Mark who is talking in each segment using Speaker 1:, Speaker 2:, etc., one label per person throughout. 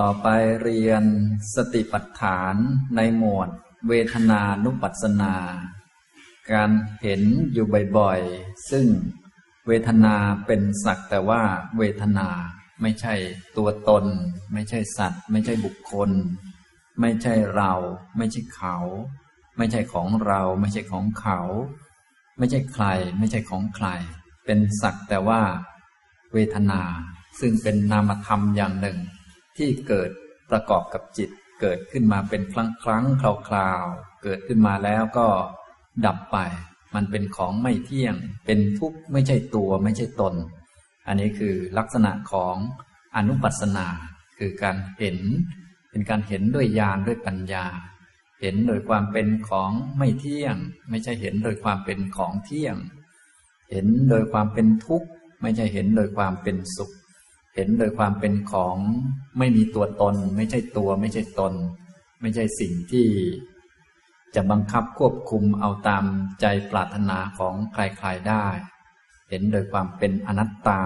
Speaker 1: ต่อไปเรียนสติปัฏฐานในหมวด เวทนานุปัสสนา การเห็นอยู่บ่อยๆ ซึ่งเวทนาเป็นสักแต่ว่าเวทนาไม่ใช่ตัวตน ไม่ใช่สัตว์ ไม่ใช่บุคคล ไม่ใช่เรา ไม่ใช่เขา ไม่ใช่ของเรา ไม่ใช่ของเขา ไม่ใช่ใคร ไม่ใช่ของใคร เป็นสักแต่ว่า เวทนาซึ่งเป็นนามธรรมอย่างหนึ่ง ที่เกิดประกอบกับจิต เกิดขึ้นมาเป็นครั้งครั้งคราวๆเกิดขึ้นมาแล้วก็ดับไป มันเป็นของไม่เที่ยง เป็นทุกข์ไม่ใช่ตัวไม่ใช่ตน อันนี้คือลักษณะของอนุปัสนา คือการเห็น เป็นการเห็นด้วยญาณด้วยปัญญา เห็นโดยความเป็นของไม่เที่ยง ไม่ใช่เห็นโดยความเป็นของเที่ยง เห็นโดยความเป็นทุกข์ ไม่ใช่เห็นโดยความเป็นสุข เห็นโดยความเป็นของไม่มีตัวตน ไม่ใช่ตัว ไม่ใช่ตน ไม่ใช่สิ่งที่จะบังคับควบคุมเอาตามใจปรารถนาของใครๆได้ เห็นโดยความเป็นอนัตตา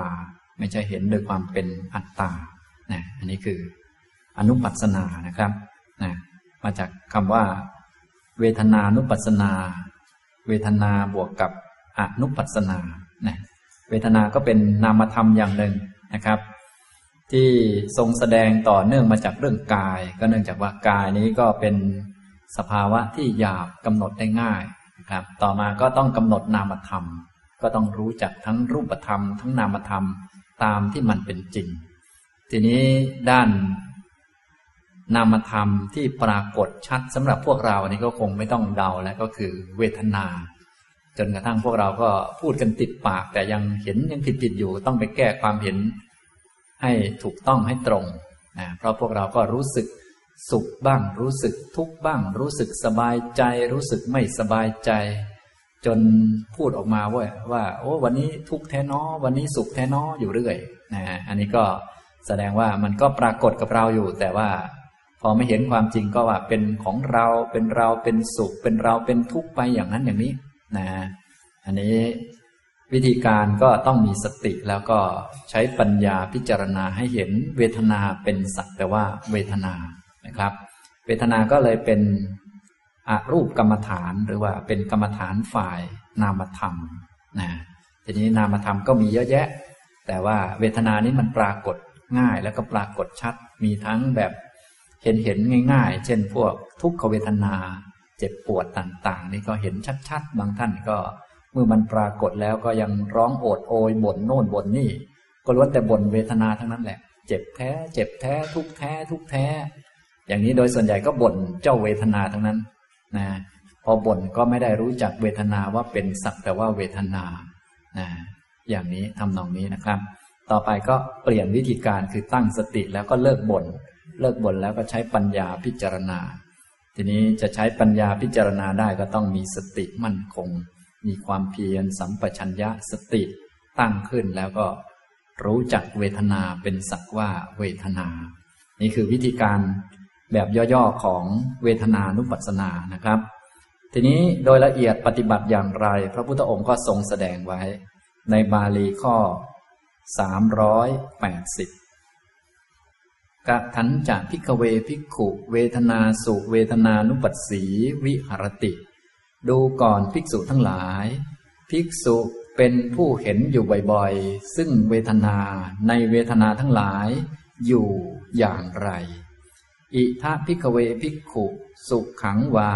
Speaker 1: ไม่ใช่เห็นโดยความเป็นอัตตานะอันนี้คืออนุปัสสนานะครับนะมาจากคำว่า เวทนานุปัสสนา เวทนาบวกกับอนุปัสสนานะเวทนาก็เป็นนามธรรมอย่างหนึ่งนะครับ ที่ทรงแสดงต่อเนื่องมาจากเรื่องกาย ก็เนื่องจากว่ากายนี้ก็เป็นสภาวะที่หยาบกำหนดได้ง่ายนะครับ ต่อมาก็ต้องกำหนดนามธรรม ก็ต้องรู้จักทั้งรูปธรรม ทั้งนามธรรมตามที่มันเป็นจริง ทีนี้ด้านนามธรรมที่ปรากฏชัดสำหรับพวกเราอันี่ก็คงไม่ต้องเดาแล้วก็คือเวทนา จนกระทั่งพวกเราก็พูดกันติดปาก แต่ยังเห็นยังผิดผิดอยู่ต้องไปแก้ความเห็น ให้ถูกต้องให้ตรงนะเพราะพวกเราก็รู้สึกสุขบ้าง รู้สึกทุกข์บ้าง รู้สึกสบายใจ รู้สึกไม่สบายใจ จนพูดออกมาว่าว่า โอ้วันนี้ทุกข์แท้นอวันนี้สุขแท้นออยู่เรื่อยนะอันนี้ก็แสดงว่ามันก็ปรากฏกับเราอยู่ แต่ว่า พอไม่เห็นความจริงก็ว่าเป็นของเราเป็นเราเป็นสุข เป็นเราเป็นทุกข์ไปอย่างนั้นอย่างนี้นะอันนี้ วิธีการก็ต้องมีสติแล้วก็ใช้ปัญญาพิจารณาให้เห็นเวทนาเป็นสักแต่ว่าเวทนานะครับ เวทนาก็เลยเป็นอรูปกรรมฐานหรือว่าเป็นกรรมฐานฝ่ายนามธรรมนะทีนี้นามธรรมก็มีเยอะแยะ แต่ว่าเวทนานี้มันปรากฏง่ายแล้วก็ปรากฏชัด มีทั้งแบบเห็นเห็นง่าย ๆ เช่น พวกทุกขเวทนา เจ็บปวดต่าง ๆ นี่ก็เห็นชัดๆ บางท่านก็ เมื่อมันปรากฏแล้วก็ยังร้องโอดโอยบ่นโน่นบ่นนี่ ก็ล้วนแต่บ่นเวทนาทั้งนั้นแหละ เจ็บแท้ เจ็บแท้ ทุกแท้ ทุกแท้ อย่างนี้โดยส่วนใหญ่ก็บ่นเจ้าเวทนาทั้งนั้นนะพอบ่นก็ไม่ได้รู้จักเวทนาว่าเป็นสักแต่ว่าเวทนานะอย่างนี้ทำนองนี้นะครับ ต่อไปก็เปลี่ยนวิธีการคือตั้งสติแล้วก็เลิกบ่นเลิกบ่นแล้วก็ใช้ปัญญาพิจารณา ทีนี้จะใช้ปัญญาพิจารณาได้ก็ต้องมีสติมั่นคง มีความเพียรสัมปชัญญะสติตั้งขึ้นแล้วก็รู้จักเวทนาเป็นสักว่าเวทนา นี่คือวิธีการแบบย่อๆของเวทนานุปัสสนานะครับ ทีนี้โดยละเอียดปฏิบัติอย่างไร พระพุทธองค์ก็ทรงแสดงไว้ ในบาลีข้อ 380กะถันจะพิกเวพิกขุ เวทนาสุเวทนานุปัสสี วิหรติ ดูก่อนภิกษุทั้งหลาย ภิกษุเป็นผู้เห็นอยู่บ่อยๆ ซึ่งเวทนาในเวทนาทั้งหลายอยู่อย่างไร อิทะพิกเวพิกขุ สุขขังวา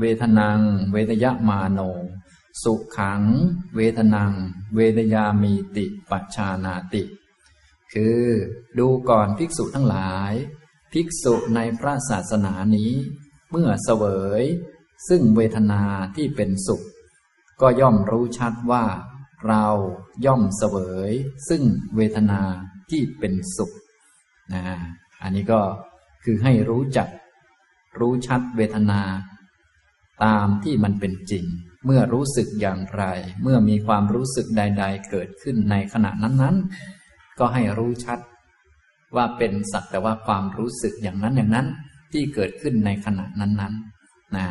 Speaker 1: เวทนัง เวทยมาโน สุขขัง เวทนัง เวทยามีติปัชานาติ คือดูก่อนภิกษุทั้งหลาย ภิกษุในพระศาสนานี้ เมื่อเสวย ซึ่งเวทนาที่เป็นสุข ก็ย่อมรู้ชัดว่า เราย่อมเสวย ซึ่งเวทนาที่เป็นสุขนะอันนี้ก็คือให้รู้จัก รู้ชัดเวทนา ตามที่มันเป็นจริง เมื่อรู้สึกอย่างไร เมื่อมีความรู้สึกใด ๆ เกิดขึ้นในขณะนั้นๆ ก็ให้รู้ชัด ว่าเป็นสักแต่ว่าความรู้สึกอย่างนั้นอย่างนั้นที่เกิดขึ้นในขณะนั้นๆนะ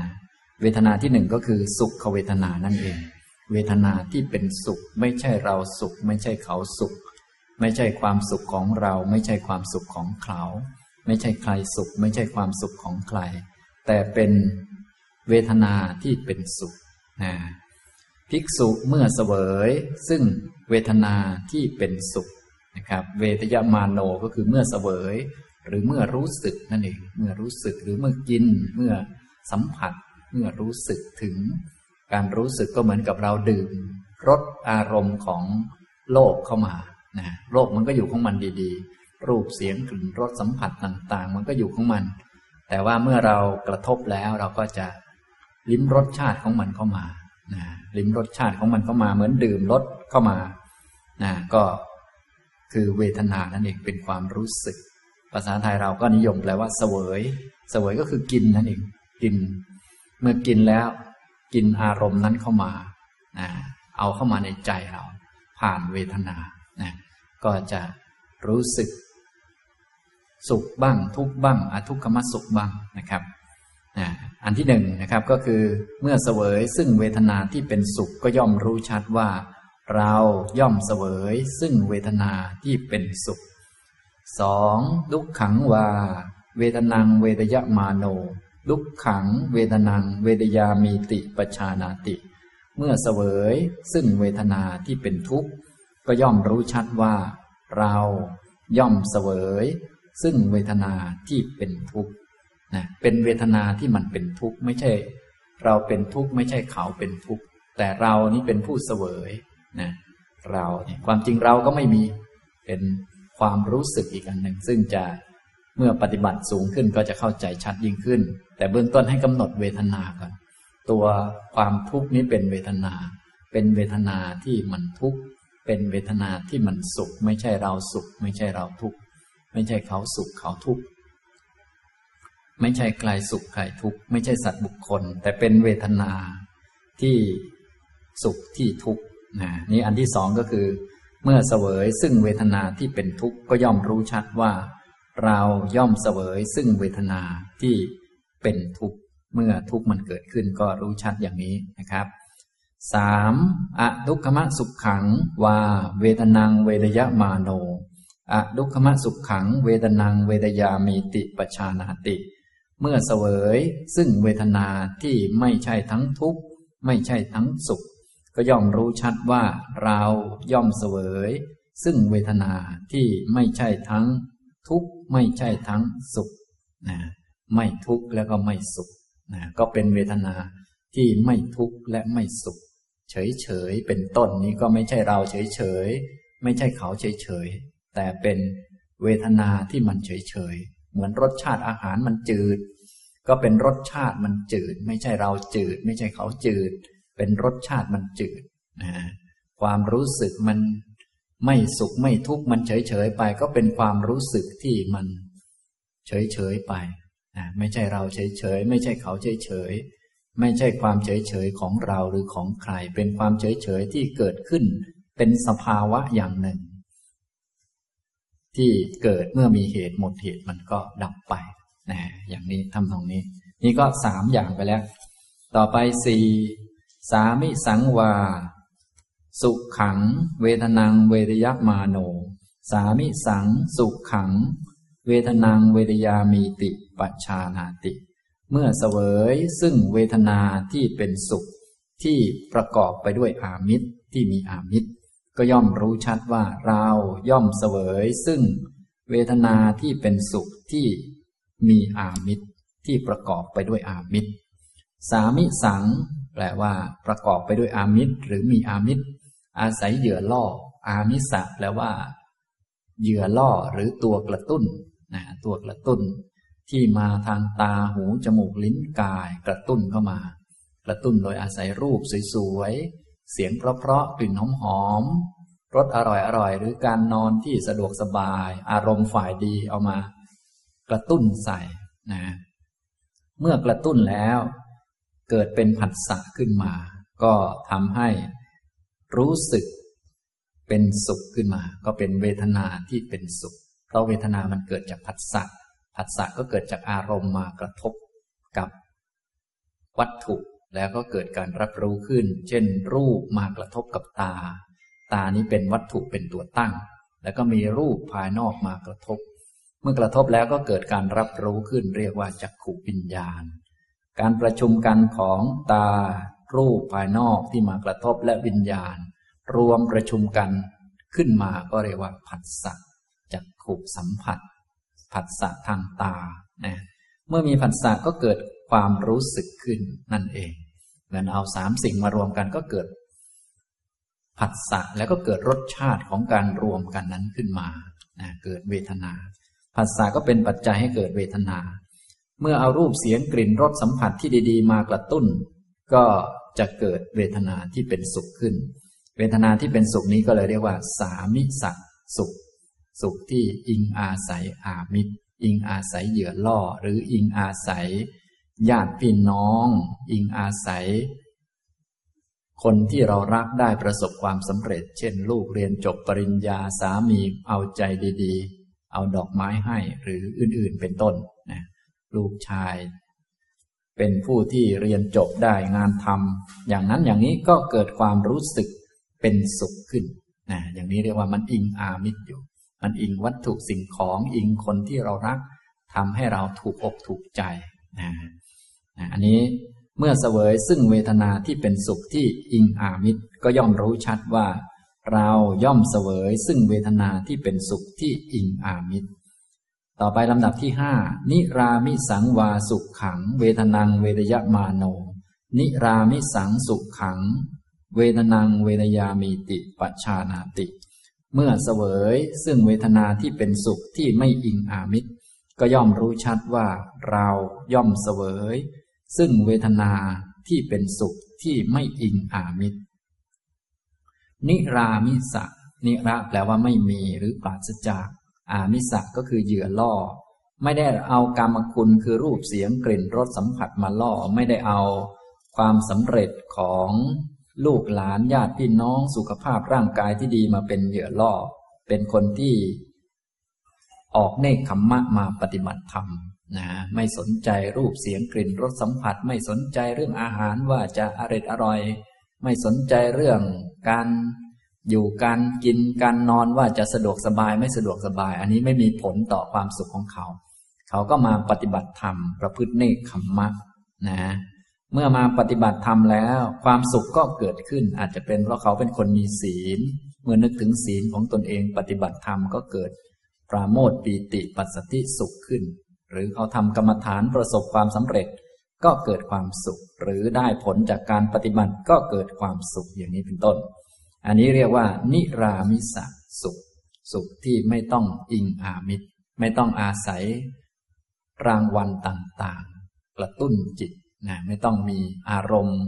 Speaker 1: เวทนาที่หนึ่งก็คือสุขเวทนานั่นเอง เวทนาที่เป็นสุข ไม่ใช่เราสุข ไม่ใช่เขาสุข ไม่ใช่ความสุขของเรา ไม่ใช่ความสุขของเขา ไม่ใช่ใครสุข ไม่ใช่ความสุขของใคร แต่เป็นเวทนาที่เป็นสุขนะภิกษุเมื่อเสวย ซึ่งเวทนาที่เป็นสุขนะครับ เวทยมาโนก็คือเมื่อเสวย หรือเมื่อรู้สึกนั่นเอง เมื่อรู้สึกหรือเมื่อกิน เมื่อสัมผัส เมื่อรู้สึกถึง การรู้สึกก็เหมือนกับเราดื่มรสอารมณ์ของโลกเข้ามานะโลกมันก็อยู่ของมันดีๆ รูปเสียงกลิ่นรสสัมผัสต่างๆ มันก็อยู่ของมัน แต่ว่าเมื่อเรากระทบแล้วเราก็จะลิ้มรสชาติของมันเข้ามานะลิ้มรสชาติของมันเข้ามาเหมือนดื่มรสเข้ามานะก็คือเวทนานั่นเองเป็นความรู้สึก ภาษาไทยเราก็นิยมแปลว่าเสวย เสวยก็คือกินนั่นเอง กิน มื่อกินแล้ว กินอารมณ์นั้นเข้ามานะเอาเข้ามาในใจเรา ผ่านเวทนานะก็จะรู้สึก สุขบ้าง ทุกบ้างอทุกขมสุขบ้างนะครับอันที่หนึ่งนะครับก็คือเมื่อเสวยซึ่งเวทนาที่เป็นสุขก็ย่อมรู้ชัดว่า เราย่อมเสวยซึ่งเวทนาที่เป็นสุขสองดุขขังวาเวทนังเวทยมาโน ดุขขัง เวทนัง เวทยามีติปชานาติ เมื่อเสวยซึ่งเวทนาที่เป็นทุกข์ ก็ย่อมรู้ชัดว่า เราย่อมเสวย ซึ่งเวทนาที่เป็นทุกข์นะเป็นเวทนาที่มันเป็นทุกข์ไม่ใช่ เราเป็นทุกข์ไม่ใช่เขาเป็นทุกข์แต่เรานี่เป็นผู้เสวยนะเราเนี่ยความจริงเราก็ไม่มีเป็นความรู้สึกอีกอันหนึ่งซึ่งจะ เมื่อปฏิบัติสูงขึ้นก็จะเข้าใจชัดยิ่งขึ้น แต่เบื้องต้นให้กำหนดเวทนาก่อน ตัวความทุกข์นี้เป็นเวทนา เป็นเวทนาที่มันทุกข์ เป็นเวทนาที่มันสุข ไม่ใช่เราสุข ไม่ใช่เราทุกข์ ไม่ใช่เขาสุขเขาทุกข์ ไม่ใช่ใครสุขใครทุกข์ ไม่ใช่สัตว์บุคคล แต่เป็นเวทนาที่สุขที่ทุกข์นะนี่อันที่สองก็คือ เมื่อเสวยซึ่งเวทนาที่เป็นทุกข์ก็ย่อมรู้ชัดว่า เราย่อมเสวยซึ่งเวทนาที่เป็นทุกข์เมื่อทุกข์มันเกิดขึ้นก็รู้ชัดอย่างนี้นะครับสามอทุกขมะสุขขังว่าเวทนังเวทยมาโนอทุกขมะสุขขัง เวทนังเวทยามีติปชานาติ เมื่อเสวยซึ่งเวทนาที่ไม่ใช่ทั้งทุกข์ไม่ใช่ทั้งสุข ก็ย่อมรู้ชัดว่าเราย่อมเสวย ซึ่งเวทนาที่ไม่ใช่ทั้งทุกข์ ไม่ใช่ทั้งสุขนะไม่ทุกข์แล้วก็ไม่สุขนะก็เป็นเวทนาที่ไม่ทุกข์และไม่สุข เฉยเฉยเป็นต้นนี้ก็ไม่ใช่เราเฉยเฉยไม่ใช่เขาเฉยเฉยแต่เป็นเวทนาที่มันเฉยเฉยเหมือนรสชาติอาหารมันจืด ก็เป็นรสชาติมันจืด ไม่ใช่เราจืด ไม่ใช่เขาจืด เป็นรสชาติมันจืดนะความรู้สึกมัน ไม่สุขไม่ทุกข์มันเฉยเฉยไปก็เป็นความรู้สึกที่มันเฉยเฉยไปนะไม่ใช่เราเฉยเฉยไม่ใช่เขาเฉยเฉยไม่ใช่ความเฉยเฉยของเราหรือของใคร เป็นความเฉยเฉยที่เกิดขึ้น เป็นสภาวะอย่างหนึ่ง ที่เกิดเมื่อมีเหตุหมดเหตุมันก็ดับไปนะอย่างนี้ทำตรงนี้ นี่ก็สามอย่างไปแล้ว ต่อไปสี่สามิสังวา สุขขัง เวทนังเวทยมาโน สามิสัง สุขขัง เวทนังเวทยามีติปัชานาติ เมื่อเสวยซึ่งเวทนาที่เป็นสุขที่ประกอบไปด้วยอามิตรที่มีอามิตร ก็ย่อมรู้ชัดว่าเราย่อมเสวยซึ่งเวทนาที่เป็นสุขที่มีอามิตรที่ประกอบไปด้วยอามิตร สามิสัง แปลว่า ประกอบไปด้วยอามิตร หรือมีอามิตร อาศัยเหยื่อล่อ อามิสะแปลว่า เหยื่อล่อหรือตัวกระตุ้นนะตัวกระตุ้น ที่มาทางตาหูจมูกลิ้นกายกระตุ้นเข้ามา กระตุ้นโดยอาศัยรูปสวยๆเสียงเพราะๆกลิ่นหอมๆรสอร่อยๆหรือการนอนที่สะดวกสบาย อารมณ์ฝ่ายดีเอามา กระตุ้นใส่นะเมื่อกระตุ้นแล้ว เกิดเป็นผัสสะขึ้นมา ก็ทำให้ รู้สึกเป็นสุขขึ้นมา ก็เป็นเวทนาที่เป็นสุข เพราะเวทนามันเกิดจากผัสสะผัสสะก็เกิดจากอารมณ์มากระทบกับวัตถุแล้วก็เกิดการรับรู้ขึ้น เช่น รูปมากระทบกับตา ตานี้เป็นวัตถุเป็นตัวตั้ง แล้วก็มีรูปภายนอกมากระทบ เมื่อกระทบแล้วก็เกิดการรับรู้ขึ้น เรียกว่าจักขุวิญญาณ การประชุมกันของตา รูปภายนอกที่มากระทบและวิญญาณ รวมประชุมกันขึ้นมาก็เรียกว่าผัสสะจักขุสัมผัส ผัสสะทางตานะเมื่อมีผัสสะก็เกิดความรู้สึกขึ้นนั่นเองเหมือนเอาสามสิ่งมารวมกันก็เกิด ผัสสะแล้วก็เกิดรสชาติของการรวมกันนั้นขึ้นมานะเกิดเวทนา ผัสสะก็เป็นปัจจัยให้เกิดเวทนา เมื่อเอารูปเสียงกลิ่นรสสัมผัสที่ดี ๆ มากระตุ้น ก็จะเกิดเวทนาที่เป็นสุขขึ้น เวทนาที่เป็นสุขนี้ก็เลยเรียกว่า สามิสักสุข สุขที่อิงอาศัยอามิตร อิงอาศัยเหยื่อล่อ หรืออิงอาศัยญาติพี่น้อง อิงอาศัย คนที่เรารักได้ประสบความสำเร็จ เช่น ลูกเรียนจบปริญญาสามีเอาใจดีเอาดอกไม้ให้หรืออื่นๆเป็นต้นนะลูกชาย เป็นผู้ที่เรียนจบได้งานทำอย่างนั้นอย่างนี้ก็เกิดความรู้สึกเป็นสุขขึ้นนะอย่างนี้เรียกว่ามันอิงอามิตรอยู่ มันอิงวัตถุสิ่งของอิงคนที่เรารักทำให้เราถูกอกถูกใจนะนะอันนี้เมื่อเสวยซึ่งเวทนาที่เป็นสุขที่อิงอามิตรก็ย่อมรู้ชัดว่า เราย่อมเสวยซึ่งเวทนาที่เป็นสุขที่อิงอามิตร ต่อไปลำดับที่ห้านิรามิสังวาสุขขัง เวทนังเวทยมาโน นิรามิสังสุขขัง เวทนังเวทยามีติปัชานาติ เมื่อเสวยซึ่งเวทนาที่เป็นสุขที่ไม่อิงอามิตร ก็ย่อมรู้ชัดว่าเราย่อมเสวย ซึ่งเวทนาที่เป็นสุขที่ไม่อิงอามิตร นิรามิสะนิระแปลว่าไม่มีหรือปราศจาก อามิสะก็คือเหยื่อล่อ ไม่ได้เอากรรมคุณคือรูปเสียงกลิ่นรสสัมผัสมาล่อ ไม่ได้เอาความสำเร็จของลูกหลานญาติพี่น้องสุขภาพร่างกายที่ดีมาเป็นเหยื่อล่อ เป็นคนที่ออกเนคขมมะมาปฏิบัติธรรมนะไม่สนใจรูปเสียงกลิ่นรสสัมผัส ไม่สนใจเรื่องอาหารว่าจะอร่อยอร่อย ไม่สนใจเรื่องการ อยู่การกินการนอนว่าจะสะดวกสบายไม่สะดวกสบาย อันนี้ไม่มีผลต่อความสุขของเขา เขาก็มาปฏิบัติธรรม ประพฤติเนคขมมะนะ เมื่อมาปฏิบัติธรรมแล้ว ความสุขก็เกิดขึ้น อาจจะเป็นเพราะเขาเป็นคนมีศีล เมื่อนึกถึงศีลของตนเองปฏิบัติธรรมก็เกิด ปราโมทปีติปัสสติสุขขึ้น หรือเขาทำกรรมฐานประสบความสำเร็จ ก็เกิดความสุข หรือได้ผลจากการปฏิบัติก็เกิดความสุขอย่างนี้เป็นต้น อันนี้เรียกว่า นิรามิสสุข สุขที่ไม่ต้องอิงอามิตร ไม่ต้องอาศัย รางวัลต่างๆ กระตุ้นจิตนะไม่ต้องมีอารมณ์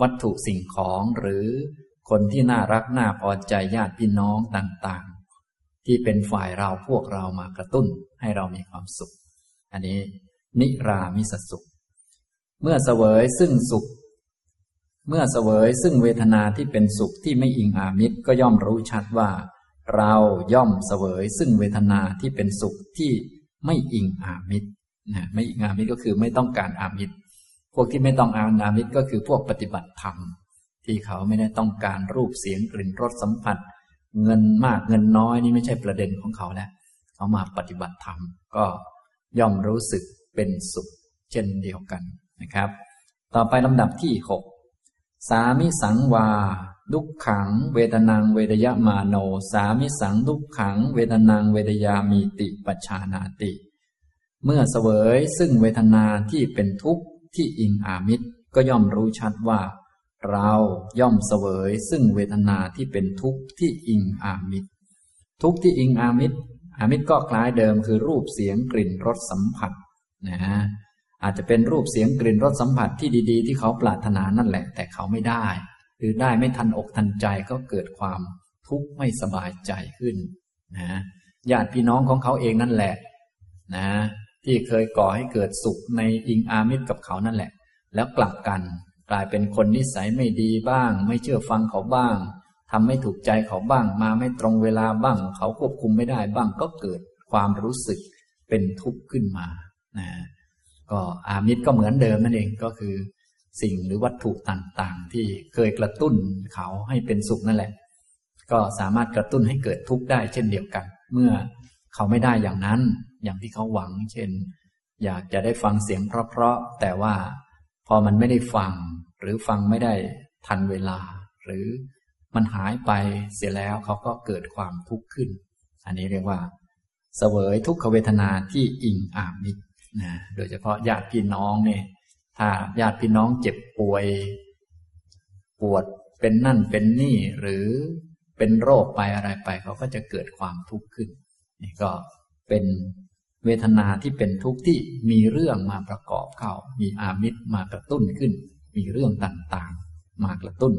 Speaker 1: วัตถุสิ่งของหรือคนที่น่ารักน่าพอใจญาติพี่น้องต่างๆ ที่เป็นฝ่ายเราพวกเรามากระตุ้นให้เรามีความสุข อันนี้ นิรามิสสุข เมื่อเสวยซึ่งสุข เมื่อเสวยซึ่งเวทนาที่เป็นสุขที่ไม่อิงอามิตรก็ย่อมรู้ชัดว่า เราย่อมเสวยซึ่งเวทนาที่เป็นสุขที่ไม่อิงอามิตรนะไม่อิงอามิตรก็คือไม่ต้องการอามิตร พวกที่ไม่ต้องอาอามิตรก็คือพวกปฏิบัติธรรม ที่เขาไม่ได้ต้องการรูปเสียงกลิ่นรสสัมผัส เงินมากเงินน้อยนี่ไม่ใช่ประเด็นของเขาแล้วเขามาปฏิบัติธรรมก็ย่อมรู้สึกเป็นสุขเช่นเดียวกันนะครับ ต่อไปลำดับที่หก สามิสังวา ดุขขัง เวทนางเวทยมาโน สามิสังดุขขัง เวทนางเวทยามีติปัชานาติ เมื่อเสวยซึ่งเวทนาที่เป็นทุกข์ที่อิงอามิตรก็ย่อมรู้ชัดว่า เราย่อมเสวยซึ่งเวทนาที่เป็นทุกข์ที่อิงอามิตร ทุกข์ที่อิงอามิตรอามิตรก็คล้ายเดิมคือรูปเสียงกลิ่นรสสัมผัสนะ อาจจะเป็นรูปเสียงกลิ่นรสสัมผัสที่ดีๆ ที่เขาปรารถนานั่นแหละ แต่เขาไม่ได้ หรือได้ไม่ทันอกทันใจก็เกิดความทุกข์ไม่สบายใจขึ้นนะญาติพี่น้องของเขาเองนั่นแหละ นะ ที่เคยก่อให้เกิดสุขในอิงอามิตรกับเขานั่นแหละ แล้วกลับกัน กลายเป็นคนนิสัยไม่ดีบ้าง ไม่เชื่อฟังเขาบ้างทำไม่ถูกใจเขาบ้าง มาไม่ตรงเวลาบ้าง เขาควบคุมไม่ได้บ้างก็เกิดความรู้สึกเป็นทุกข์ขึ้นมา นะ ก็อามิตรก็เหมือนเดิมนั่นเองก็คือ สิ่งหรือวัตถุต่างๆ ที่เคยกระตุ้นเขาให้เป็นสุขนั่นแหละ ก็สามารถกระตุ้นให้เกิดทุกข์ได้เช่นเดียวกัน เมื่อเขาไม่ได้อย่างนั้น อย่างที่เขาหวัง เช่น อยากจะได้ฟังเสียงเพราะๆแต่ว่าพอมันไม่ได้ฟัง หรือฟังไม่ได้ทันเวลา หรือมันหายไปเสียแล้วเขาก็เกิดความทุกข์ขึ้น อันนี้เรียกว่า เสวยทุกขเวทนาที่อิงอามิตร นะโดยเฉพาะญาติพี่น้องเนี่ยถ้าญาติพี่น้องเจ็บป่วย ปวดเป็นนั่นเป็นนี่หรือเป็นโรคไปอะไรไป เขาก็จะเกิดความทุกข์ขึ้น นี่ก็เป็นเวทนาที่เป็นทุกข์ที่มีเรื่องมาประกอบเข้า มีอามิตรมากระตุ้นขึ้น มีเรื่องต่างๆ มากระตุ้น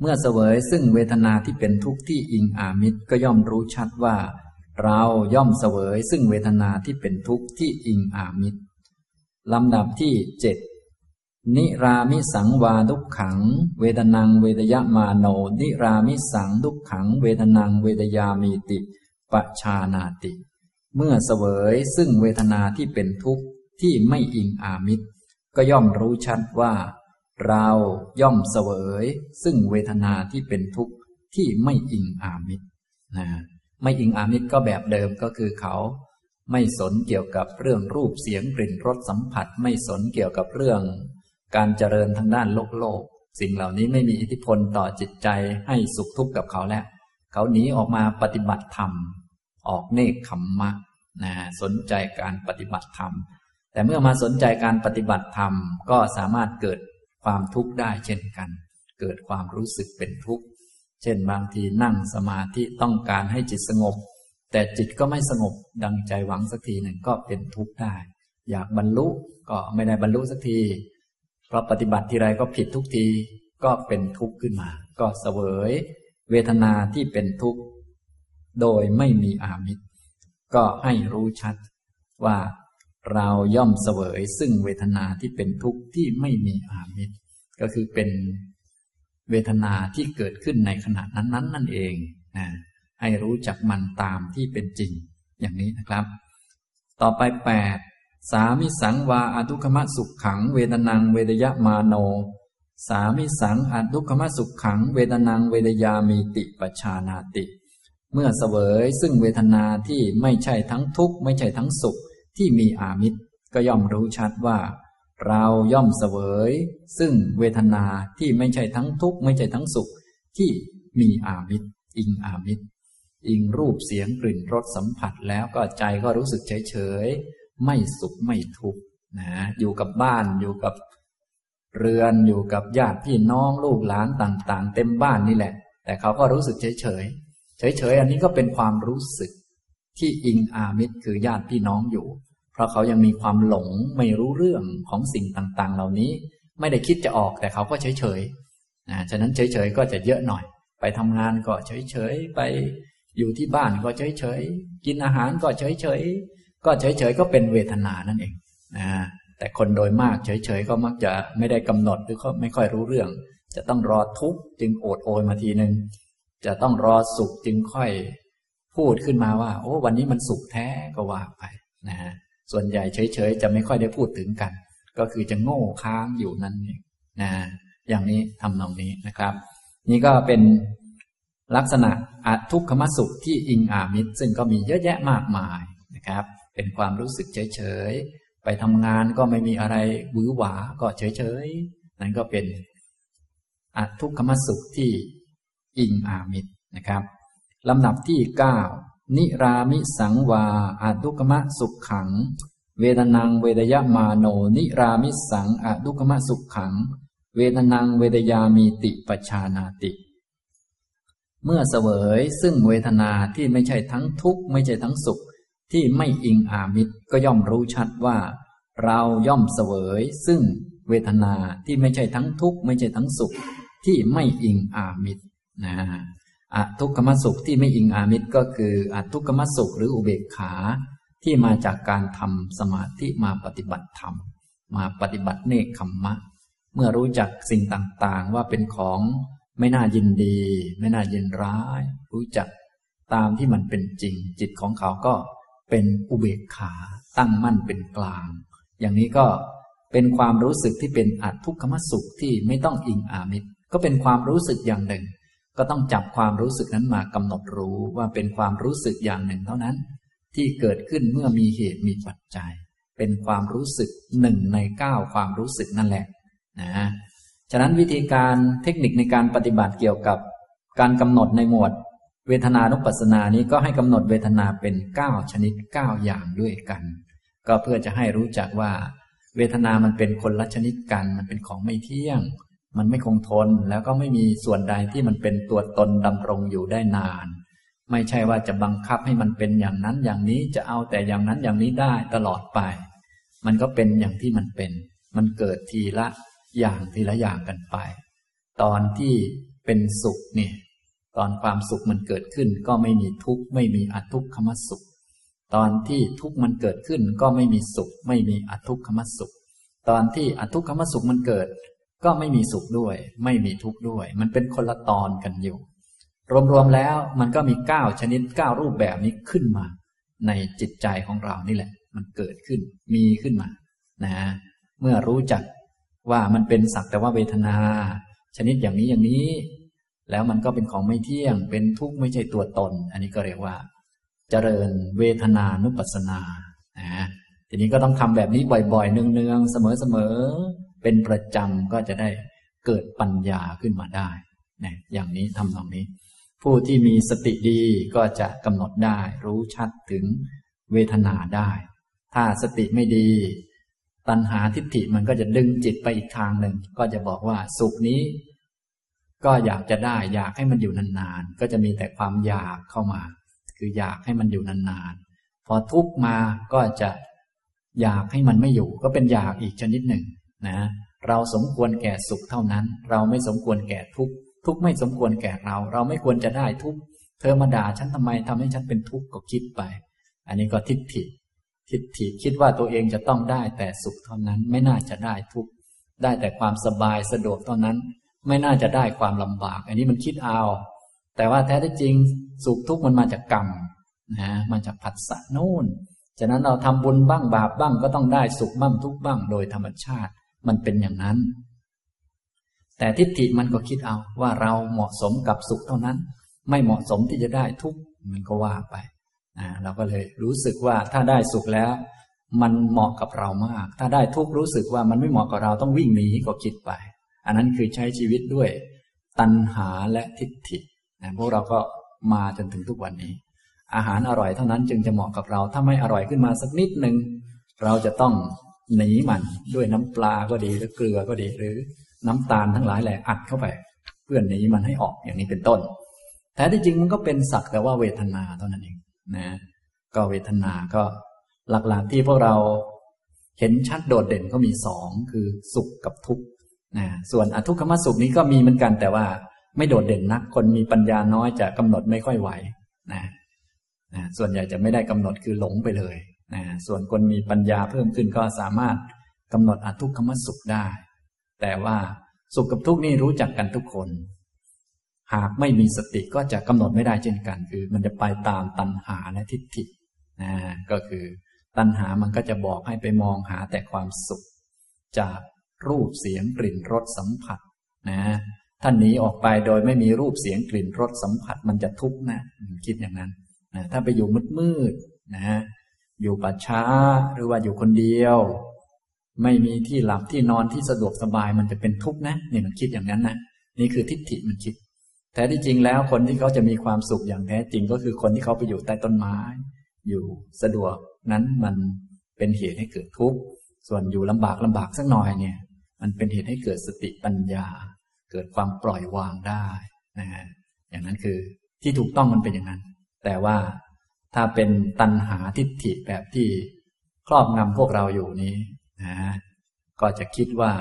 Speaker 1: เมื่อเสวยซึ่งเวทนาที่เป็นทุกข์ที่อิงอามิตรก็ย่อมรู้ชัดว่า เราย่อมเสวยซึ่งเวทนาที่เป็นทุกข์ที่อิงอามิตรลำดับที่เจ็ดนิรามิสังวาทุกขัง เวทนังเวทยมาโน นิรามิสังทุกขัง เวทนังเวทยามีติปชานาติ เมื่อเสวยซึ่งเวทนาที่เป็นทุกข์ที่ไม่อิงอามิตร ก็ย่อมรู้ชัดว่า เราย่อมเสวย ซึ่งเวทนาที่เป็นทุกข์ที่ไม่อิงอามิตรนะ ไม่อิงอามิตรก็แบบเดิมก็คือเขา ไม่สนเกี่ยวกับเรื่องรูปเสียงกลิ่นรสสัมผัส ไม่สนเกี่ยวกับเรื่อง การเจริญทางด้านโลกโลก สิ่งเหล่านี้ไม่มีอิทธิพลต่อจิตใจให้สุขทุกข์กับเขาแล้วเขาหนีออกมาปฏิบัติธรรม ออกเนคขมมะนะสนใจการปฏิบัติธรรม แต่เมื่อมาสนใจการปฏิบัติธรรมก็สามารถเกิดความทุกข์ได้เช่นกัน เกิดความรู้สึกเป็นทุกข์ เช่นบางทีนั่งสมาธิต้องการให้จิตสงบ แต่จิตก็ไม่สงบดังใจหวังสักทีหนึ่งก็เป็นทุกข์ได้ อยากบรรลุก็ไม่ได้บรรลุสักที เพราะปฏิบัติทีไรก็ผิดทุกทีก็เป็นทุกข์ขึ้นมา ก็เสวย เวทนาที่เป็นทุกข์ โดยไม่มีอามิตรก็ให้รู้ชัดว่าเราย่อมเสวยซึ่งเวทนาที่เป็นทุกข์ที่ไม่มีอามิตรก็คือเป็น เวทนาที่เกิดขึ้นในขณะนั้นๆนั่นเองนะให้รู้จักมันตามที่เป็นจริง อย่างนี้นะครับ ต่อไปแปดสามิสังวาอทุกขมสุขขัง เวทนังเวทยมาโน สามิสังอทุกขมสุขขัง เวทนังเวทยามีติปชานาติ เมื่อเสวยซึ่งเวทนาที่ไม่ใช่ทั้งทุกข์ไม่ใช่ทั้งสุขที่มีอามิตรก็ย่อมรู้ชัดว่า เราย่อมเสวย ซึ่งเวทนาที่ไม่ใช่ทั้งทุกข์ไม่ใช่ทั้งสุขที่มีอามิตรอิงอามิตรอิงรูปเสียงกลิ่นรสสัมผัสแล้วก็ใจก็รู้สึกเฉยเฉยไม่สุขไม่ทุกข์นะอยู่กับบ้านอยู่กับเรือนอยู่กับญาติพี่น้องลูกหลานต่าง ๆ เต็มบ้านนี่แหละ แต่เขาก็รู้สึกเฉยเฉยเฉยเฉยอันนี้ก็เป็นความรู้สึกที่อิงอามิตรคือญาติพี่น้องอยู่ เพราะเขายังมีความหลงไม่รู้เรื่องของสิ่งต่างๆ เหล่านี้ ไม่ได้คิดจะออกแต่เขาก็เฉยเฉยนะฉะนั้นเฉยเฉยก็จะเยอะหน่อย ไปทำงานก็เฉยเฉยไปอยู่ที่บ้านก็เฉยเฉยกินอาหารก็เฉยเฉยก็เฉยๆก็เป็นเวทนานั่นเองนะแต่คนโดยมากเฉยๆก็มักจะไม่ได้กำหนดหรือก็ไม่ค่อยรู้เรื่อง จะต้องรอทุกข์จึงโอดโอยมาทีหนึ่งจะต้องรอสุขจึงค่อยพูดขึ้นมาว่า โอ้วันนี้มันสุขแท้ก็ว่าไปนะฮะ ส่วนใหญ่เฉยๆ จะไม่ค่อยได้พูดถึงกัน ก็คือจะโง่ค้างอยู่นั่นเองนะอย่างนี้ทำนองนี้นะครับ นี่ก็เป็นลักษณะอทุกขมสุขที่อิงอามิตร ซึ่งก็มีเยอะแยะมากมายนะครับ เป็นความรู้สึกเฉยๆ ไปทำงานก็ไม่มีอะไรหวือหวาก็เฉยๆ นั่นก็เป็นอทุกขมสุขที่อิงอามิตรนะครับลำดับที่เก้า นิรามิสังวาอาทุกขมสุขขัง เวทนังเวทยมาโน นิรามิสังอาทุกขมสุขขัง เวทนังเวทยามีติปชานาติ เมื่อเสวยซึ่งเวทนาที่ไม่ใช่ทั้งทุกข์ไม่ใช่ทั้งสุข ที่ไม่อิงอามิตรก็ย่อมรู้ชัดว่า เราย่อมเสวย ซึ่งเวทนาที่ไม่ใช่ทั้งทุกข์ไม่ใช่ทั้งสุข ที่ไม่อิงอามิตรนะ อทุกขมสุขที่ไม่อิงอามิตรก็คืออทุกขมสุขหรืออุเบกขาที่มาจากการทำสมาธิมาปฏิบัติธรรม มาปฏิบัติเนคขมมะ เมื่อรู้จักสิ่งต่างๆ ว่าเป็นของไม่น่ายินดี ไม่น่ายินร้าย รู้จักตามที่มันเป็นจริง จิตของเขาก็เป็นอุเบกขาตั้งมั่นเป็นกลาง อย่างนี้ก็เป็นความรู้สึกที่เป็นอัตทุกขมสุขที่ไม่ต้องอิงอามิตรก็เป็นความรู้สึกอย่างหนึ่ง ก็ต้องจับความรู้สึกนั้นมากำหนดรู้ว่าเป็นความรู้สึกอย่างหนึ่งเท่านั้น ที่เกิดขึ้นเมื่อมีเหตุมีปัจจัย เป็นความรู้สึกหนึ่งในเก้าความรู้สึกนั่นแหละนะฉะนั้นวิธีการเทคนิคในการปฏิบัติเกี่ยวกับการกำหนดในหมวด เวทนานุปัสสนานี้ก็ให้กำหนดเวทนาเป็นเก้าชนิดเก้าอย่างด้วยกัน ก็เพื่อจะให้รู้จักว่า เวทนามันเป็นคนละชนิดกัน มันเป็นของไม่เที่ยง มันไม่คงทนแล้วก็ไม่มีส่วนใดที่มันเป็นตัวตนดำรงอยู่ได้นาน ไม่ใช่ว่าจะบังคับให้มันเป็นอย่างนั้นอย่างนี้จะเอาแต่อย่างนั้นอย่างนี้ได้ตลอดไป มันก็เป็นอย่างที่มันเป็น มันเกิดทีละอย่างทีละอย่างกันไป ตอนที่เป็นสุขเนี่ยตอนความสุขมันเกิดขึ้น ก็ไม่มีทุกข์ไม่มีอทุกขมสุข ตอนที่ทุกข์มันเกิดขึ้นก็ไม่มีสุข ไม่มีอทุกขมสุข ตอนที่อทุกขมสุขมันเกิด ก็ไม่มีสุขด้วย ไม่มีทุกข์ด้วย มันเป็นคนละตอนกันอยู่ รวมๆแล้วมันก็มีเก้าชนิดเก้ารูปแบบนี้ขึ้นมา ในจิตใจของเรานี่แหละ มันเกิดขึ้นมีขึ้นมา นะ เมื่อรู้จักว่ามันเป็นสักแต่ว่าเวทนา ชนิดอย่างนี้อย่างนี้ แล้วมันก็เป็นของไม่เที่ยง เป็นทุกข์ไม่ใช่ตัวตน อันนี้ก็เรียกว่า เจริญเวทนานุปัสสนานะทีนี้ก็ต้องทำแบบนี้บ่อยๆเนืองๆเสมอๆ เป็นประจำก็จะได้เกิดปัญญาขึ้นมาได้นะอย่างนี้ทำตรงนี้ ผู้ที่มีสติดีก็จะกำหนดได้ รู้ชัดถึงเวทนาได้ ถ้าสติไม่ดี ตัณหาทิฏฐิมันก็จะดึงจิตไปอีกทางหนึ่ง ก็จะบอกว่าสุขนี้ ก็อยากจะได้ อยากให้มันอยู่นานๆ ก็จะมีแต่ความอยากเข้ามา คืออยากให้มันอยู่นานๆ พอทุกมาก็จะอยากให้มันไม่อยู่ ก็เป็นอยากอีกชนิดหนึ่ง นะ เราสมควรแก่สุขเท่านั้น เราไม่สมควรแก่ทุกทุกไม่สมควรแก่เรา เราไม่ควรจะได้ทุกเธอมาด่าฉันทำไมทำให้ฉันเป็นทุกข์ก็คิดไป อันนี้ก็ทิฏฐิ ทิฏฐิคิดว่าตัวเองจะต้องได้แต่สุขเท่านั้นไม่น่าจะได้ทุกได้แต่ความสบายสะดวกเท่านั้น ไม่น่าจะได้ความลำบาก อันนี้มันคิดเอา แต่ว่าแท้ที่จริงสุขทุกข์มันมาจากกรรมนะมันจากผัสสะนู่นฉะนั้นเราทำบุญบ้างบาปบ้างก็ต้องได้สุขบ้างทุกบ้างโดยธรรมชาติ มันเป็นอย่างนั้น แต่ทิฏฐิมันก็คิดเอาว่าเราเหมาะสมกับสุขเท่านั้น ไม่เหมาะสมที่จะได้ทุกข์มันก็ว่าไปเราก็เลยรู้สึกว่าถ้าได้สุขแล้ว มันเหมาะกับเรามาก ถ้าได้ทุกข์รู้สึกว่ามันไม่เหมาะกับเราต้องวิ่งหนีก็คิดไป อันนั้นคือใช้ชีวิตด้วย ตัณหาและทิฏฐินะพวกเราก็มาจนถึงทุกวันนี้ อาหารอร่อยเท่านั้นจึงจะเหมาะกับเรา ถ้าไม่อร่อยขึ้นมาสักนิดหนึ่งเราจะต้อง หนีมันด้วยน้ำปลาก็ดีหรือเกลือก็ดี หรือน้ำตาลทั้งหลายแหละอัดเข้าไป เพื่อหนีมันให้ออกอย่างนี้เป็นต้นแต่ที่จริงมันก็เป็นสักแต่ว่าเวทนาเท่านั้นเองนะ ก็เวทนาก็หลักๆที่พวกเราเห็นชัดโดดเด่นก็มีสองคือสุขกับทุกข์นะส่วนอทุกขมสุขนี้ก็มีเหมือนกันแต่ว่าไม่โดดเด่นนัก คนมีปัญญาน้อยจะกำหนดไม่ค่อยไหวนะนะส่วนใหญ่จะไม่ได้กำหนดคือหลงไปเลย นะส่วนคนมีปัญญาเพิ่มขึ้นก็สามารถกำหนดอทุกขมสุขได้ แต่ว่าสุขกับทุกข์นี่รู้จักกันทุกคน หากไม่มีสติก็จะกำหนดไม่ได้เช่นกัน คือ มันจะไปตามตัณหาและทิฏฐินะก็คือตัณหามันก็จะบอกให้ไปมองหาแต่ความสุข จากรูปเสียงกลิ่นรสสัมผัสนะท่านหนีออกไปโดยไม่มีรูปเสียงกลิ่นรสสัมผัสมันจะทุกข์นะคิดอย่างนั้นนะถ้าไปอยู่มืดมืดนะ อยู่ป่าช้าหรือว่าอยู่คนเดียว ไม่มีที่หลับที่นอนที่สะดวกสบายมันจะเป็นทุกข์นะนี่มันคิดอย่างนั้นนะนี่คือทิฏฐิมันคิดแท้ที่จริงแล้วคนที่เขาจะมีความสุขอย่างแท้จริงก็คือคนที่เขาไปอยู่ใต้ต้นไม้ อยู่สะดวกนั้นมันเป็นเหตุให้เกิดทุกข์ส่วนอยู่ลำบากลำบากสักหน่อยเนี่ย มันเป็นเหตุให้เกิดสติปัญญา เกิดความปล่อยวางได้นะฮะอย่างนั้นคือที่ถูกต้องมันเป็นอย่างนั้น แต่ว่า ถ้าเป็นตัณหาทิฏฐิแบบที่ครอบงำพวกเราอยู่นี้นะก็จะคิดว่า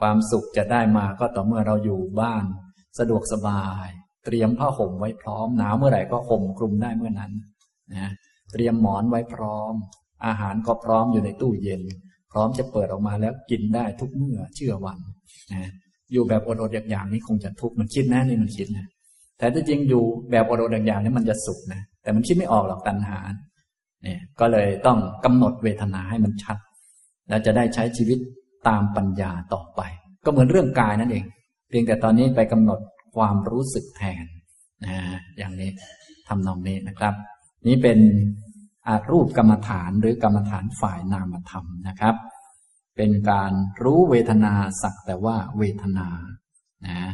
Speaker 1: ความสุขจะได้มาก็ต่อเมื่อเราอยู่บ้าน สะดวกสบาย เตรียมผ้าห่มไว้พร้อมหนาวเมื่อไหร่ก็ห่มคลุมได้เมื่อนั้นนะเตรียมหมอนไว้พร้อม อาหารก็พร้อมอยู่ในตู้เย็น พร้อมจะเปิดออกมาแล้วกินได้ทุกเมื่อเชื่อวันนะอยู่แบบอดๆอย่างๆนี้คงจะทุกข์มันคิดนะนี่มันคิดนะแต่ถ้าจริงอยู่แบบอดๆอย่างๆนี้มันจะสุขนะ แต่มันคิดไม่ออกหรอกตัณหา เนี่ย ก็เลยต้องกำหนดเวทนาให้มันชัด แล้วจะได้ใช้ชีวิตตามปัญญาต่อไป ก็เหมือนเรื่องกายนั่นเอง เพียงแต่ตอนนี้ไปกำหนดความรู้สึกแทนนะอย่างนี้ทำนองนี้นะครับ นี่เป็นอารูปกรรมฐานหรือกรรมฐานฝ่ายนามธรรมนะครับ เป็นการรู้เวทนาสักแต่ว่าเวทนานะ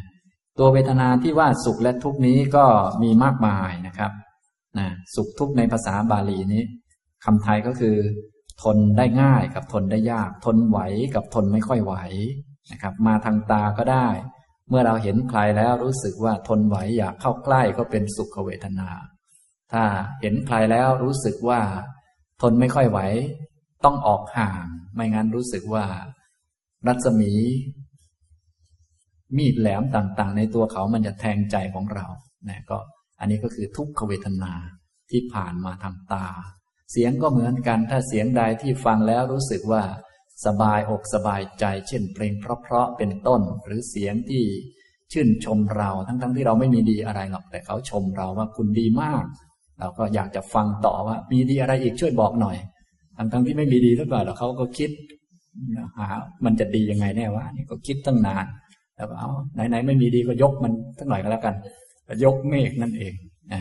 Speaker 1: ตัวเวทนาที่ว่าสุขและทุกนี้ก็มีมากมายนะครับ นะสุขทุกข์ในภาษาบาลีนี้คำไทยก็คือ ทนได้ง่ายกับทนได้ยาก ทนไหวกับทนไม่ค่อยไหวนะครับ มาทางตาก็ได้ เมื่อเราเห็นใครแล้วรู้สึกว่าทนไหวอยากเข้าใกล้ก็เป็นสุขเวทนา ถ้าเห็นใครแล้วรู้สึกว่า ทนไม่ค่อยไหว ต้องออกห่าง ไม่งั้นรู้สึกว่า รัศมี มีดแหลมต่างๆ ในตัวเขามันจะแทงใจของเรานะก็ อันนี้ก็คือทุกขเวทนาที่ผ่านมาทางตา เสียงก็เหมือนกัน ถ้าเสียงใดที่ฟังแล้วรู้สึกว่า สบายอกสบายใจ เช่น เพลงเพราะๆเป็นต้น หรือเสียงที่ชื่นชมเราทั้งๆทที่เราไม่มีดีอะไรหรอก แต่เขาชมเราว่าคุณดีมาก เราก็อยากจะฟังต่อว่า มีดีอะไรอีกช่วยบอกหน่อย ทั้งๆที่ไม่มีดีเท่าไหร่หรอกเขาก็คิดหามันจะดียังไงแน่วะนี่ก็คิดตั้งนาน แล้วเอาไหนๆไม่มีดีก็ยกมันสักหน่อยก็แล้วกัน ยกเมฆนั่นเองนะ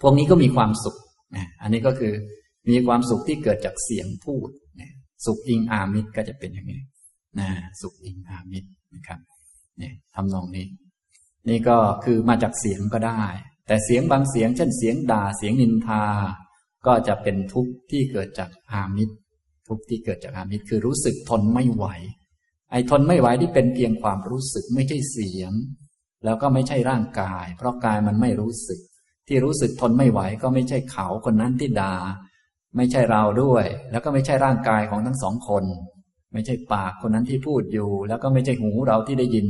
Speaker 1: พวกนี้ก็มีความสุขนะอันนี้ก็คือมีความสุขที่เกิดจากเสียงพูดนะสุขอิงอามิตรก็จะเป็นอย่างนี้นะสุขอิงอามิตรนะครับเนี่ยทำนองนี้ นี่ก็คือมาจากเสียงก็ได้ แต่เสียงบางเสียง เช่นเสียงด่าเสียงนินทา ก็จะเป็นทุกข์ที่เกิดจากอามิตร ทุกข์ที่เกิดจากอามิตรคือรู้สึกทนไม่ไหว ไอ้ทนไม่ไหวที่เป็นเพียงความรู้สึกไม่ใช่เสียง แล้วก็ไม่ใช่ร่างกาย เพราะกายมันไม่รู้สึก ที่รู้สึกทนไม่ไหวก็ไม่ใช่เขาคนนั้นที่ดา่าไม่ใช่เราด้วย แล้วก็ไม่ใช่ร่างกายของทั้งสองคน ไม่ใช่ปากคนนั้นที่พูดอยู่ แล้วก็ไม่ใช่หูเราที่ได้ยิน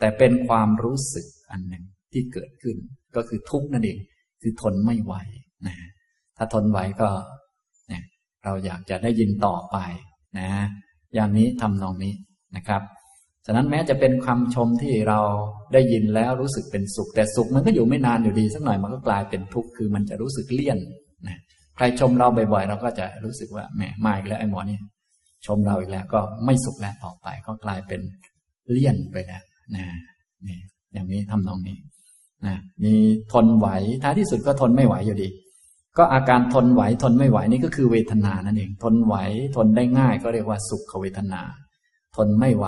Speaker 1: แต่เป็นความรู้สึกอันหนึ่งที่เกิดขึ้น ก็คือทุกข์นั่นเองคือทนไม่ไหวนะถ้าทนไหวก็เนี่ยเราอยากจะได้ยินต่อไปนะ อย่างนี้ทำนองนี้นะครับ ฉะนั้นแม้จะเป็นคำชมที่เราได้ยินแล้วรู้สึกเป็นสุข แต่สุขมันก็อยู่ไม่นานอยู่ดีสักหน่อยมันก็กลายเป็นทุกข์คือมันจะรู้สึกเลี่ยนนะใครชมเราบ่อยๆ เราก็จะรู้สึกว่าแหมมาอีกแล้วไอ้หมอนี่ชมเราอีกแล้วก็ไม่สุขแล้วต่อไปก็กลายเป็นเลี่ยนไปแล้วนะนี่อย่างนี้ทำนองนี้นะมีทนไหวท้ายที่สุดก็ทนไม่ไหวอยู่ดี ก็อาการทนไหวทนไม่ไหวนี่ก็คือเวทนานั่นเอง ทนไหวทนได้ง่ายก็เรียกว่าสุขเวทนา ทนไม่ไหว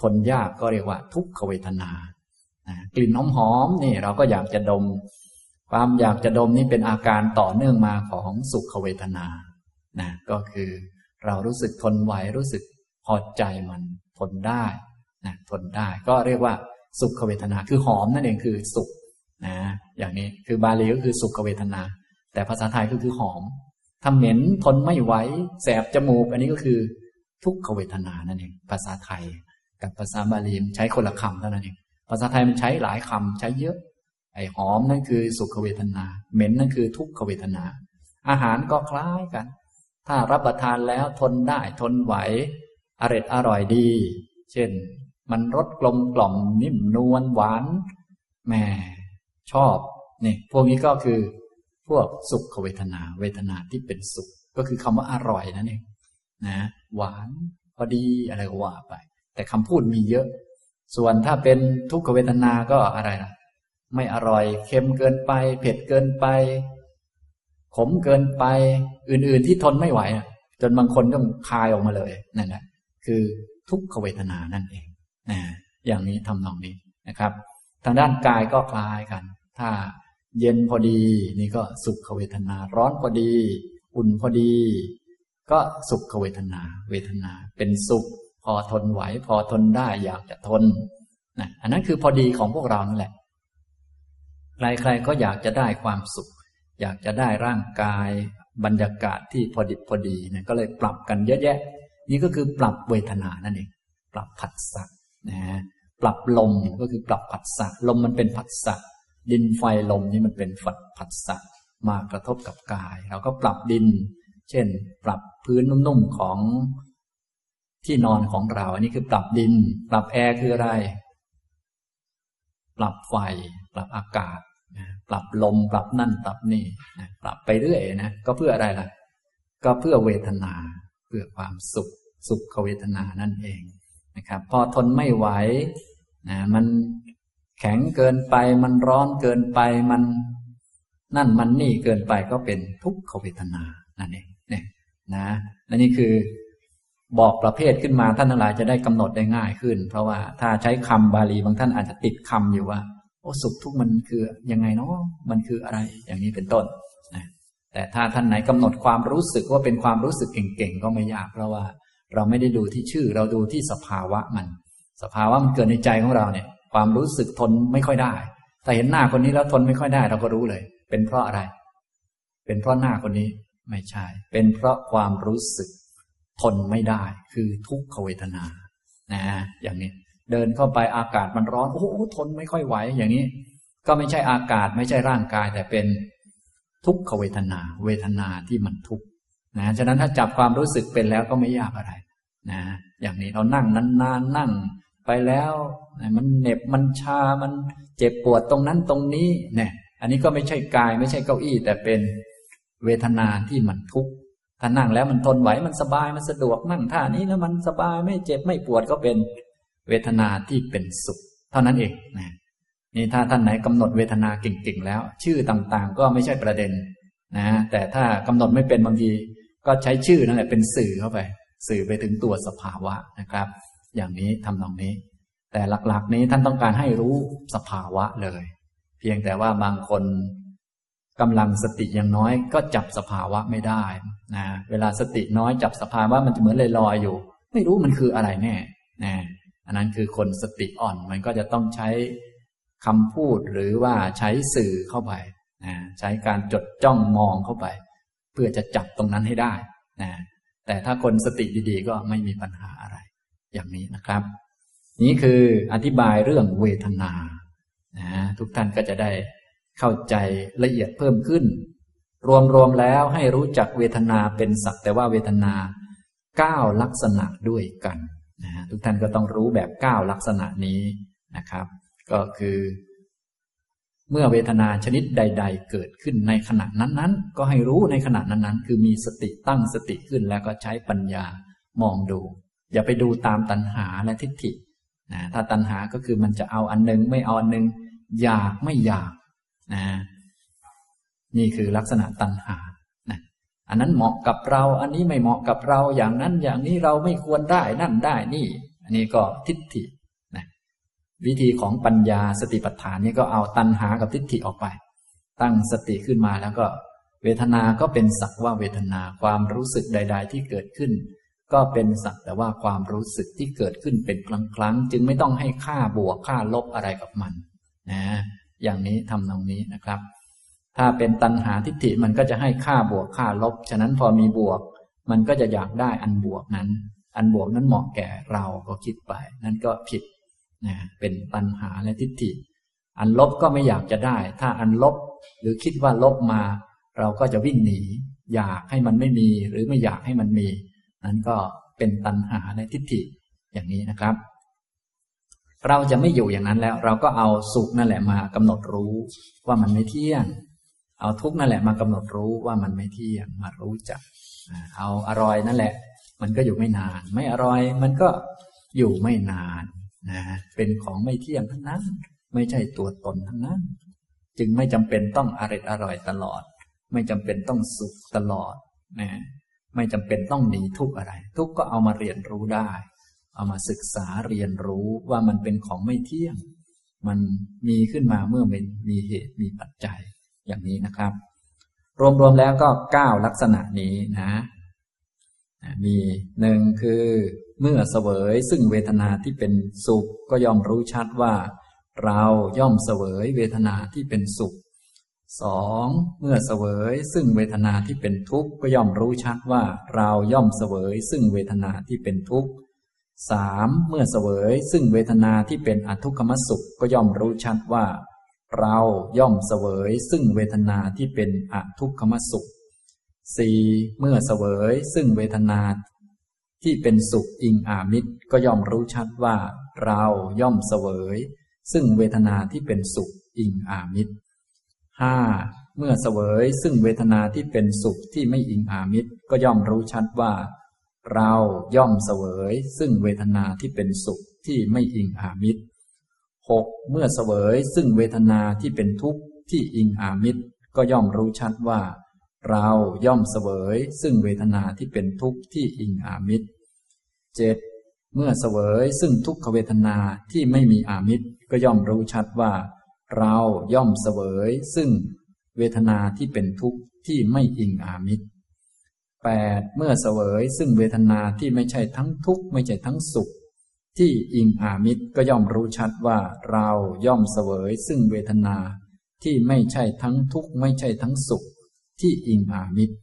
Speaker 1: ทนยากก็เรียกว่า ทุกขเวทนากลิ่นหอมๆนี่เราก็อยากจะดม ความอยากจะดมนี่เป็นอาการต่อเนื่องมาของสุขเวทนานะก็คือเรารู้สึกทนไหวรู้สึกพอใจมันทนได้นะทนได้ก็เรียกว่า สุขเวทนาคือหอมนั่นเองคือสุขนะอย่างนี้คือบาลีก็คือสุขเวทนา แต่ภาษาไทยก็คือหอมทำเหม็นทนไม่ไหวแสบจมูก อันนี้ก็คือ ทุกขเวทนานั่นเองภาษาไทย กับภาษาบาลีใช้คนละคำเท่านั้นเองภาษาไทยมันใช้หลายคำใช้เยอะ ไอ้หอมนั่นคือสุขเวทนา เหม็นนั่นคือทุกขเวทนา อาหารก็คล้ายกัน ถ้ารับประทานแล้วทนได้ทนไหวอร่อยอร่อยดี เช่น มันรสกลมกล่อมนิ่มนวลหวานแหมชอบนี่พวกนี้ก็คือพวกสุขเวทนา เวทนาที่เป็นสุข ก็คือคำว่าอร่อยนั่นเองนะ หวานพอดีอะไรก็ว่าไป แต่คำพูดมีเยอะ ส่วนถ้าเป็นทุกขเวทนาก็อะไรนะไม่อร่อยเค็มเกินไป เผ็ดเกินไป ขมเกินไป อื่น ๆ ที่ทนไม่ไหวจนบางคนต้องคายออกมาเลยนั่นแหละคือทุกขเวทนานั่นเองนะอย่างนี้ทำนองนี้นะครับ ทางด้านกายก็คล้ายกัน ถ้าเย็นพอดี นี่ก็สุขเวทนา ร้อนพอดี อุ่นพอดี ก็สุขเวทนา เวทนาเป็นสุข พอทนไหว พอทนได้อยากจะทนนะอันนั้นคือพอดีของพวกเรานั่นแหละ ใครๆก็อยากจะได้ความสุข อยากจะได้ร่างกายบรรยากาศที่พอดิบพอดีนะก็เลยปรับกันเยอะแยะ นี่ก็คือปรับเวทนานั่นเองปรับผัสสะนะปรับลมก็คือปรับผัสสะลมมันเป็นผัสสะดินไฟลมนี่มันเป็นฝัดผัสสะมากระทบกับกาย เราก็ปรับดิน เช่น ปรับพื้นนุ่มๆของที่นอนของเรา อันนี้คือปรับดิน ปรับแอร์คืออะไร ปรับไฟ ปรับอากาศ ปรับลม ปรับนั่น ปรับนี่ ปรับไปเรื่อยนะ ก็เพื่ออะไรล่ะ ก็เพื่อเวทนา เพื่อความสุข สุขเวทนานั่นเองนะครับ พอทนไม่ไหวนะมันแข็งเกินไป มันร้อนเกินไป มันนั่นมันนี่เกินไปก็เป็นทุกขเวทนานั่นเอง นี่ยนะและนี่คือบอกประเภทขึ้นมาท่านทั้งหลายจะได้กำหนดได้ง่ายขึ้น เพราะว่าถ้าใช้คำบาลีบางท่านอาจจะติดคำอยู่ว่า โอ้สุขทุกข์มันคือยังไงเนาะมันคืออะไรอย่างนี้เป็นต้นนะแต่ถ้าท่านไหนกำหนดความรู้สึกว่าเป็นความรู้สึกเก่งๆก็ไม่ยาก เพราะว่าเราไม่ได้ดูที่ชื่อ เราดูที่สภาวะมัน สภาวะมันเกิดในใจของเราเนี่ย ความรู้สึกทนไม่ค่อยได้แต่เห็นหน้าคนนี้แล้วทนไม่ค่อยได้ เราก็รู้เลย เป็นเพราะอะไร เป็นเพราะหน้าคนนี้ ไม่ใช่ เป็นเพราะความรู้สึกทนไม่ได้ คือทุกขเวทนา นะ อย่างนี้ เดินเข้าไปอากาศมันร้อน โอ้โหทนไม่ค่อยไหว อย่างนี้ ก็ไม่ใช่อากาศไม่ใช่ร่างกาย แต่เป็นทุกขเวทนา เวทนาที่มันทุกข์นะ ฉะนั้นถ้าจับความรู้สึกเป็นแล้วก็ไม่ยากอะไร นะ อย่างนี้เรานั่งนานๆนั่งไปแล้วมันเหน็บมันชา มันเจ็บปวดตรงนั้นตรงนี้ เนี่ย อันนี้ก็ไม่ใช่กาย ไม่ใช่เก้าอี้ แต่เป็น เวทนาที่มันทุกข์ถ้านั่งแล้วมันทนไหวมันสบายมันสะดวกนั่งท่านี้แล้วมันสบายไม่เจ็บไม่ปวดก็เป็นเวทนาที่เป็นสุข เท่านั้นเองนะนี่ถ้าท่านไหนกำหนดเวทนาเก่งๆแล้ว ชื่อต่างๆ ก็ไม่ใช่ประเด็นนะแต่ถ้ากำหนดไม่เป็นบางทีก็ใช้ชื่อนั่นแหละเป็นสื่อเข้าไป สื่อไปถึงตัวสภาวะนะครับ อย่างนี้ทำตรงนี้ แต่หลักๆนี้ท่านต้องการให้รู้สภาวะเลย เพียงแต่ว่าบางคน กำลังสติยังน้อยก็จับสภาวะไม่ได้นะเวลาสติน้อยจับสภาวะมันจะเหมือนลอยลอยอยู่ ไม่รู้มันคืออะไรแน่นะอันนั้นคือคนสติอ่อนมันก็จะต้องใช้คำพูดหรือว่าใช้สื่อเข้าไปนะใช้การจดจ้องมองเข้าไป เพื่อจะจับตรงนั้นให้ได้นะแต่ถ้าคนสติดีๆ ก็ไม่มีปัญหาอะไร อย่างนี้นะครับ นี้คืออธิบายเรื่องเวทนานะทุกท่านก็จะได้ เข้าใจละเอียดเพิ่มขึ้น รวมๆแล้วให้รู้จักเวทนาเป็นสักแต่ว่าเวทนาเก้าลักษณะด้วยกันนะทุกท่านก็ต้องรู้แบบเก้าลักษณะนี้นะครับ ก็คือ เมื่อเวทนาชนิดใด ๆ เกิดขึ้นในขณะนั้นๆ ก็ให้รู้ในขณะนั้นๆ คือมีสติตั้งสติขึ้นแล้วก็ใช้ปัญญามองดู อย่าไปดูตามตัณหาและทิฏฐินะถ้าตัณหาก็คือมันจะเอาอันนึงไม่เอาอันนึงอยากไม่อยาก นะนี่คือลักษณะตัณหานะอันนั้นเหมาะกับเรา อันนี้ไม่เหมาะกับเราอย่างนั้น อย่างนี้เราไม่ควรได้นั่นได้นี่ อันนี้ก็ทิฏฐินะวิธีของปัญญาสติปัฏฐานนี่ก็เอาตัณหากับทิฏฐิออกไป ตั้งสติขึ้นมาแล้วก็ เวทนา ก็เป็นสักว่าเวทนาความรู้สึกใด ๆ ที่เกิดขึ้น ก็เป็นสักแต่ว่าความรู้สึกที่เกิดขึ้นเป็นครั้งๆจึงไม่ต้องให้ค่าบวกค่าลบอะไรกับมัน นะ อย่างนี้ทำตรงนี้นะครับ ถ้าเป็นตัณหาทิฏฐิมันก็จะให้ค่าบวกค่าลบ ฉะนั้นพอมีบวก มันก็จะอยากได้อันบวกนั้น อันบวกนั้นเหมาะแก่เราก็คิดไป นั่นก็ผิดนะเป็นตัณหาและทิฏฐิ อันลบก็ไม่อยากจะได้ ถ้าอันลบหรือคิดว่าลบมา เราก็จะวิ่งหนี อยากให้มันไม่มี หรือไม่อยากให้มันมี นั้นก็เป็นตัณหาและทิฏฐิอย่างนี้นะครับ เราจะไม่อยู่อย่างนั้นแล้ว เราก็เอาสุขนั่นแหละมากำหนดรู้ว่ามันไม่เที่ยง เอาทุกข์นั่นแหละมากำหนดรู้ว่ามันไม่เที่ยงมารู้จัก เอาอร่อยนั่นแหละ มันก็อยู่ไม่นาน ไม่อร่อยมันก็อยู่ไม่นานนะเป็นของไม่เที่ยงทั้งนั้น ไม่ใช่ตัวตนทั้งนั้น จึงไม่จำเป็นต้องอร่อยอร่อยตลอด ไม่จำเป็นต้องสุขตลอดนะไม่จำเป็นต้องหนีทุกข์อะไร ทุกข์ก็เอามาเรียนรู้ได้ เอามาศึกษาเรียนรู้ว่ามันเป็นของไม่เที่ยง มันมีขึ้นมาเมื่อมันมีเหตุมีปัจจัยอย่างนี้นะครับ รวมๆแล้วก็เก้าลักษณะนี้นะมีหนึ่งคือเมื่อเสวยซึ่งเวทนาที่เป็นสุขก็ย่อมรู้ชัดว่า เราย่อมเสวยเวทนาที่เป็นสุขสองเมื่อเสวยซึ่งเวทนาที่เป็นทุกข์ก็ย่อมรู้ชัดว่า เราย่อมเสวยซึ่งเวทนาที่เป็นทุกข์ สามเมื่อเสวยซึ่งเวทนาที่เป็นอทุกขมสุขก็ย่อมรู้ชัดว่า เราย่อมเสวยซึ่งเวทนาที่เป็นอทุกขมสุขสี่เมื่อเสวยซึ่งเวทนา ที่เป็นสุขอิงอามิตรก็ย่อมรู้ชัดว่า เราย่อมเสวย ซึ่งเวทนาที่เป็นสุขอิงอามิตรห้าเมื่อเสวยซึ่งเวทนาที่เป็นสุขที่ไม่อิงอามิตรก็ย่อมรู้ชัดว่า เราย่อมเสวย ซึ่งเวทนาที่เป็นสุขที่ไม่อิงอามิตรหกเมื่อเสวย ซึ่งเวทนาที่เป็นทุกข์ที่อิงอามิตรก็ย่อมรู้ชัดว่า เราย่อมเสวย ซึ่งเวทนาที่เป็นทุกข์ที่อิงอามิตรเจ็ดเมื่อเสวย ซึ่งทุกขเวทนาที่ไม่มีอามิตรก็ย่อมรู้ชัดว่า เราย่อมเสวย ซึ่งเวทนาที่เป็นทุกข์ที่ไม่อิงอามิตร แปดเมื่อเสวยซึ่งเวทนาที่ไม่ใช่ทั้งทุกข์ไม่ใช่ทั้งสุข ที่อิงอามิตรก็ย่อมรู้ชัดว่าเราย่อมเสวยซึ่งเวทนาที่ไม่ใช่ทั้งทุกข์ไม่ใช่ทั้งสุข ที่อิงอามิตร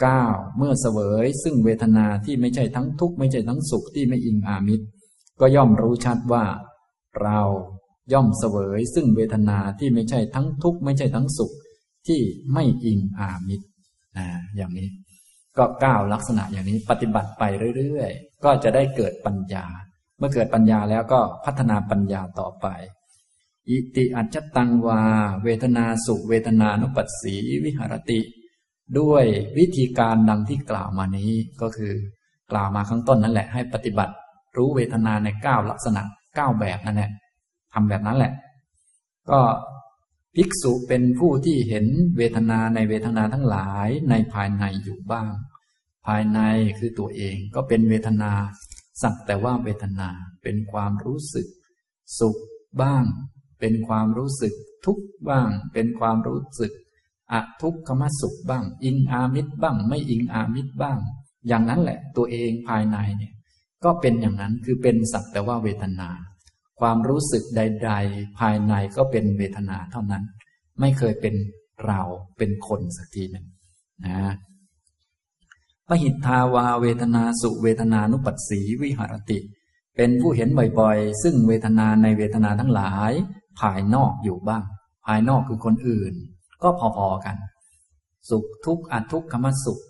Speaker 1: เก้าเมื่อเสวยซึ่งเวทนาที่ไม่ใช่ทั้งทุกข์ไม่ใช่ทั้งสุขที่ไม่อิงอามิตร ก็ย่อมรู้ชัดว่า เราย่อมเสวยซึ่งเวทนาที่ไม่ใช่ทั้งทุกข์ไม่ใช่ทั้งสุข ที่ไม่อิงอามิตรนะอย่างนี้ ก็ก้าวลักษณะอย่างนี้ปฏิบัติไปเรื่อยๆ ก็จะได้เกิดปัญญา เมื่อเกิดปัญญาแล้วก็พัฒนาปัญญาต่อไป อิติอัจจตังวา เวทนาสุเวทนานุปัสสีวิหารติ ด้วยวิธีการดังที่กล่าวมานี้ก็คือกล่าวมาข้างต้นนั่นแหละให้ปฏิบัติ รู้เวทนาในเก้าลักษณะเก้าแบบนั่นแหละทำแบบนั้นแหละ ก็ ภิกษุเป็นผู้ที่เห็นเวทนาในเวทนาทั้งหลายในภายในอยู่บ้าง ภายในคือตัวเองก็เป็นเวทนาสักแต่ว่าเวทนาเป็นความรู้สึก สุขบ้าง เป็นความรู้สึกทุกข์บ้าง เป็นความรู้สึกอะทุกขมสุขบ้าง อิงอามิตรบ้าง ไม่อิงอามิตรบ้าง อย่างนั้นแหละตัวเองภายในเนี่ย ก็เป็นอย่างนั้นคือเป็นสักแต่ว่าเวทนา ความรู้สึกใด ๆ ภายในก็เป็นเวทนาเท่านั้น ไม่เคยเป็นเราเป็นคนสักทีหนึ่งนะปหิทธาวาเวทนาสุเวทนานุปัสสีวิหารติ เป็นผู้เห็นบ่อยๆ ซึ่งเวทนาในเวทนาทั้งหลาย ภายนอกอยู่บ้าง ภายนอกคือคนอื่น ก็พอๆกัน สุขทุกข์อทุกขมสุข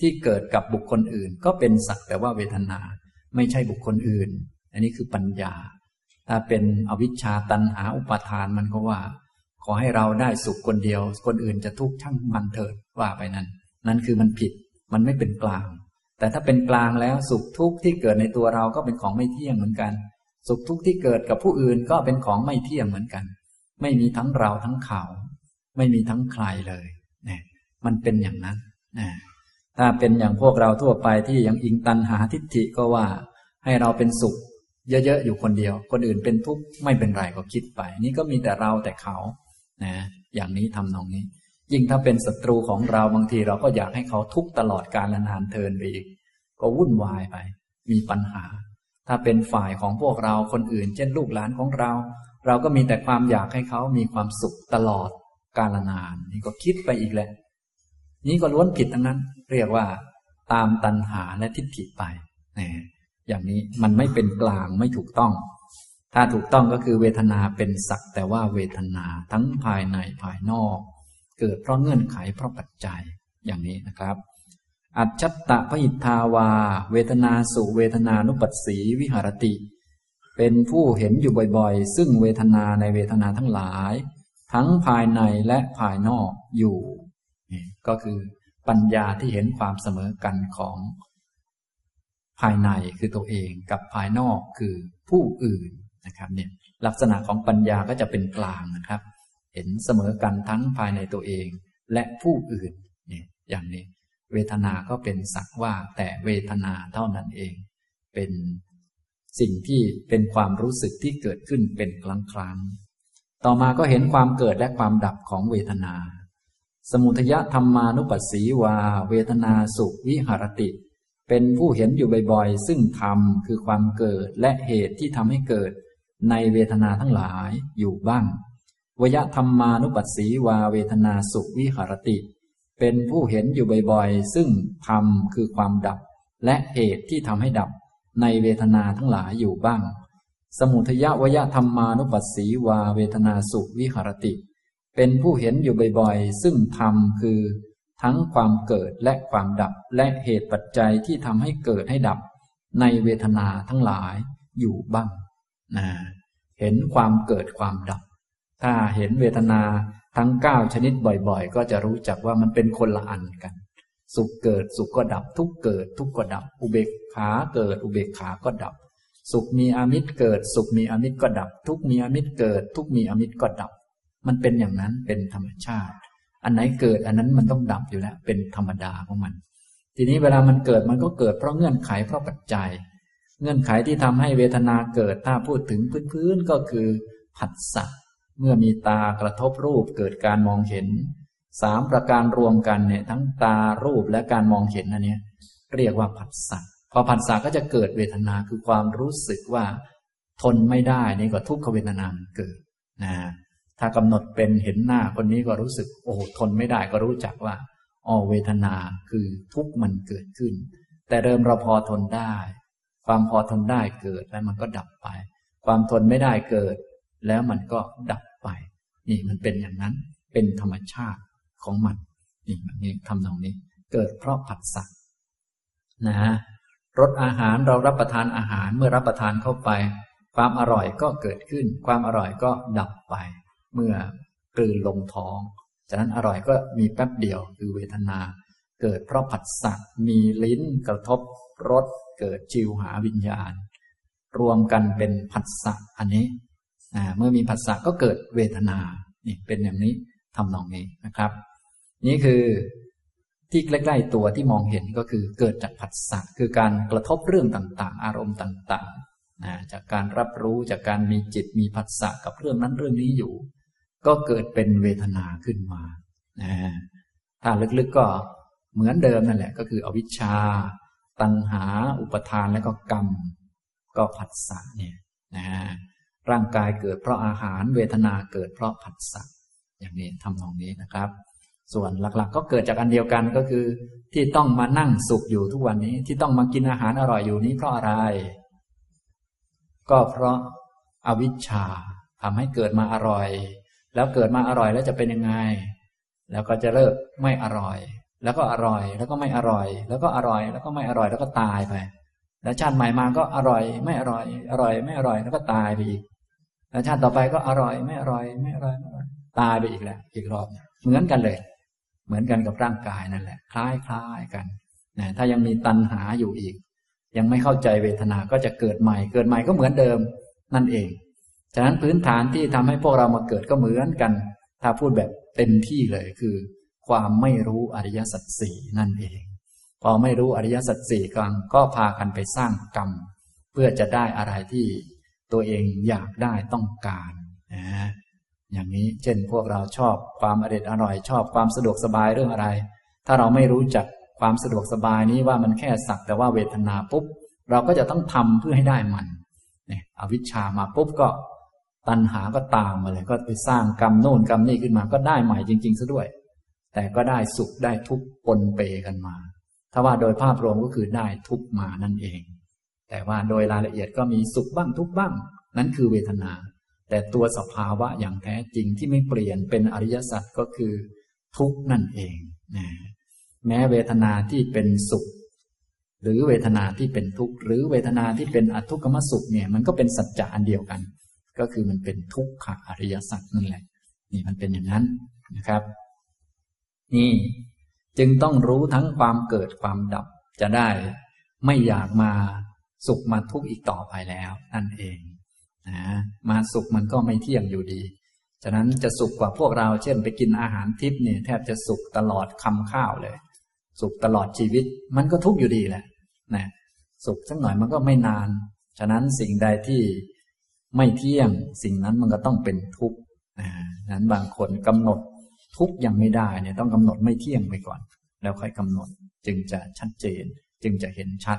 Speaker 1: ที่เกิดกับบุคคลอื่น ก็เป็นสักแต่ว่าเวทนา ไม่ใช่บุคคลอื่น อันนี้คือปัญญา ถ้าเป็นอวิชชาตันหาอุปาทานมันก็ว่า ขอให้เราได้สุขคนเดียว คนอื่นจะทุกข์ช่างมันเถิดว่าไปนั้น นั่นคือมันผิดมันไม่เป็นกลาง แต่ถ้าเป็นกลางแล้วสุขทุกข์ที่เกิดในตัวเราก็เป็นของไม่เที่ยงเหมือนกัน สุขทุกข์ที่เกิดกับผู้อื่นก็เป็นของไม่เที่ยงเหมือนกัน ไม่มีทั้งเราทั้งเขา ไม่มีทั้งใครเลยเนี่ยมันเป็นอย่างนั้นนะถ้าเป็นอย่างพวกเราทั่วไปที่ยังอิงตันหาทิฏฐิก็ว่า ให้เราเป็นสุข เยอะๆอยู่คนเดียว คนอื่นเป็นทุกข์ไม่เป็นไรก็คิดไป นี่ก็มีแต่เราแต่เขา นะ อย่างนี้ทำนองนี้ ยิ่งถ้าเป็นศัตรูของเราบางทีเราก็อยากให้เขาทุกข์ตลอดกาลนานเทินไปอีก ก็วุ่นวายไป มีปัญหา ถ้าเป็นฝ่ายของพวกเราคนอื่น เช่นลูกหลานของเรา เราก็มีแต่ความอยากให้เขามีความสุขตลอดกาลนาน นี่ก็คิดไปอีกแหละ นี้ก็ล้วนผิดทั้งนั้น เรียกว่า ตามตัณหาและทิฏฐิไปนะ อย่างนี้มันไม่เป็นกลางไม่ถูกต้อง ถ้าถูกต้องก็คือเวทนาเป็นสักแต่ว่าเวทนาทั้งภายในภายนอก เกิดเพราะเงื่อนไขเพราะปัจจัยอย่างนี้นะครับ อัจฉตะพหิทาวา เวทนาสุเวทนานุปัสสีวิหารติ เป็นผู้เห็นอยู่บ่อยๆ ซึ่งเวทนาในเวทนาทั้งหลาย ทั้งภายในและภายนอกอยู่ ก็คือปัญญาที่เห็นความเสมอกันของ ภายในคือตัวเองกับภายนอกคือผู้อื่นนะครับเนี่ยลักษณะของปัญญาก็จะเป็นกลางนะครับ เห็นเสมอกันทั้งภายในตัวเองและผู้อื่นเนี่ยอย่างนี้ เวทนาก็เป็นสักว่าแต่เวทนาเท่านั้นเอง เป็นสิ่งที่เป็นความรู้สึกที่เกิดขึ้นเป็นครั้งครั้งต่อมาก็เห็นความเกิดและความดับของเวทนา สมุทยธรรมานุปัสสีวา เวทนาสุวิหารติ เป็นผู้เห็นอยู่บ่อยๆ ซึ่งธรรมคือความเกิดและเหตุที่ทำให้เกิดในเวทนาทั้งหลายอยู่บ้างวยธรรมานุปัสสีวาเวทนาสุวิหารติ เป็นผู้เห็นอยู่บ่อยๆ ซึ่งธรรมคือความดับ และเหตุที่ทำให้ดับในเวทนาทั้งหลายอยู่บ้าง สมุทยวยธรรมานุปัสสีวาเวทนาสุวิหารติ เป็นผู้เห็นอยู่บ่อยๆ ซึ่งธรรมคือ ทั้งความเกิดและความดับและเหตุปัจจัยที่ทำให้เกิดให้ดับ ในเวทนาทั้งหลายอยู่บ้างนะเห็นความเกิดความดับ ถ้าเห็นเวทนาทั้งเก้าชนิดบ่อยๆ ก็จะรู้จักว่ามันเป็นคนละอันกัน สุขเกิดสุขก็ดับ ทุกเกิด ทุกก็ดับ อุเบกขาเกิด อุเบกขาก็ดับ สุขมีอมิตรเกิด สุขมีอมิตรก็ดับ ทุกมีอมิตรเกิด ทุกมีอมิตรก็ดับ มันเป็นอย่างนั้นเป็นธรรมชาติ อันไหนเกิดอันนั้นมันต้องดับอยู่แล้ว เป็นธรรมดาของมัน ทีนี้เวลามันเกิดมันก็เกิดเพราะเงื่อนไขเพราะปัจจัย เงื่อนไขที่ทำให้เวทนาเกิดถ้าพูดถึงพื้นๆก็คือผัสสะเมื่อมีตากระทบรูปเกิดการมองเห็นสามประการรวมกันเนี่ย ทั้งตารูปและการมองเห็นอันนี้เรียกว่าผัสสะพอผัสสะก็จะเกิดเวทนาคือความรู้สึกว่า ทนไม่ได้นี่ก็ทุกขเวทนาเกิดนะ ถ้ากำหนดเป็นเห็นหน้าคนนี้ก็รู้สึกโอ้ทนไม่ได้ก็รู้จักว่าอ๋อเวทนาคือทุกข์มันเกิดขึ้น แต่เริ่มเราพอทนได้ ความพอทนได้เกิดแล้วมันก็ดับไป ความทนไม่ได้เกิด แล้วมันก็ดับไป นี่มันเป็นอย่างนั้นเป็นธรรมชาติของมันนี่แบบนี้ทำตรงนี้ เกิดเพราะผัสสะนะฮะรสอาหารเรารับประทานอาหารเมื่อรับประทานเข้าไป ความอร่อยก็เกิดขึ้น ความอร่อยก็ดับไป เมื่อกลืนลงท้อง ฉะนั้นอร่อยก็มีแป๊บเดียวคือเวทนา เกิดเพราะผัสสะมีลิ้นกระทบรสเกิดจิวหาวิญญาณ รวมกันเป็นผัสสะอันนี้เมื่อมีผัสสะก็เกิดเวทนานี่เป็นอย่างนี้ทำนองนี้นะครับ นี่คือที่ใกล้ๆตัวที่มองเห็นก็คือเกิดจากผัสสะคือการกระทบเรื่องต่างๆ อารมณ์ต่างๆจากการรับรู้จากการมีจิตมีผัสสะกับเรื่องนั้นเรื่องนี้อยู่ ก็เกิดเป็นเวทนาขึ้นมานะถ้าลึกๆก็เหมือนเดิมนั่นแหละ ก็คืออวิชชา ตัณหา อุปทานและก็กรรม ก็ผัสสะเนี่ยนะร่างกายเกิดเพราะอาหารเวทนาเกิดเพราะผัสสะอย่างนี้ทำตรงนี้นะครับ ส่วนหลักๆ ก็เกิดจากอันเดียวกันก็คือ ที่ต้องมานั่งสุขอยู่ทุกวันนี้ที่ต้องมากินอาหารอร่อยอยู่นี้เพราะอะไร ก็เพราะอาวิชชาทำให้เกิดมาอร่อย แล้วเกิดมาอร่อยแล้วจะเป็นยังไง แล้วก็จะเลิกไม่อร่อย แล้วก็อร่อยแล้วก็ไม่อร่อย แล้วก็อร่อย แล้วก็ไม่อร่อยแล้วก็ตายไป แล้วชาติใหม่มาก็อร่อย ไม่อร่อย อร่อย ไม่อร่อยแล้วก็ตายไปอีกแล้วชาติต่อไปก็อร่อย ไม่อร่อย ไม่อร่อยตายไปอีกแล้วอีกรอบเหมือนกันเลย เหมือนกันกับร่างกายนั่นแหละ คล้ายคล้ายกันนะถ้ายังมีตัณหาอยู่อีก ยังไม่เข้าใจเวทนาก็จะเกิดใหม่ เกิดใหม่ก็เหมือนเดิมนั่นเอง ฉะนั้นพื้นฐานที่ทำให้พวกเรามาเกิดก็เหมือนกัน ถ้าพูดแบบเต็มที่เลยคือ ความไม่รู้อริยสัจสี่นั่นเอง พอไม่รู้อริยสัจสี่กลางก็พากันไปสร้างกรรม เพื่อจะได้อะไรที่ตัวเองอยากได้ต้องการนะอย่างนี้เช่นพวกเราชอบความอร่อยอร่อยชอบความสะดวกสบายเรื่องอะไร ถ้าเราไม่รู้จักความสะดวกสบายนี้ว่ามันแค่สักแต่ว่าเวทนาปุ๊บ เราก็จะต้องทำเพื่อให้ได้มันเนี่ยอวิชชามาปุ๊บก็ ตัณหาก็ตามมาเลยก็ไปสร้างกรรมโน่นกรรมนี่ขึ้นมาก็ได้ใหม่จริง ๆซะด้วย แต่ก็ได้สุขได้ทุกข์ปนเปกันมา ถ้าว่าโดยภาพรวมก็คือได้ทุกข์มานั่นเอง แต่ว่าโดยรายละเอียดก็มีสุขบ้างทุกข์บ้าง นั่นคือเวทนา แต่ตัวสภาวะอย่างแท้จริงที่ไม่เปลี่ยนเป็นอริยสัจก็คือทุกนั่นเองนะแม้เวทนาที่เป็นสุข หรือเวทนาที่เป็นทุกข์หรือเวทนาที่เป็นอทุกขมสุขเนี่ยมันก็เป็นสัจจะอันเดียวกัน ก็คือมันเป็นทุกขะอริยสัจนั่นแหละ นี่มันเป็นอย่างนั้นนะครับ นี่จึงต้องรู้ทั้งความเกิดความดับจะได้ ไม่อยากมาสุขมาทุกข์อีกต่อไปแล้วนั่นเองนะมาสุขมันก็ไม่เที่ยงอยู่ดี ฉะนั้นจะสุขกว่าพวกเรา เช่น ไปกินอาหารทิพย์เนี่ยแทบจะสุขตลอดคำข้าวเลย สุขตลอดชีวิต มันก็ทุกข์อยู่ดีแหละนะสุขสักหน่อยมันก็ไม่นาน ฉะนั้นสิ่งใดที่ ไม่เที่ยงสิ่งนั้นมันก็ต้องเป็นทุกข์นะนั้นบางคนกำหนดทุกข์ยังไม่ได้เนี่ยต้องกำหนดไม่เที่ยงไปก่อน แล้วค่อยกำหนดจึงจะชัดเจน จึงจะเห็นชัด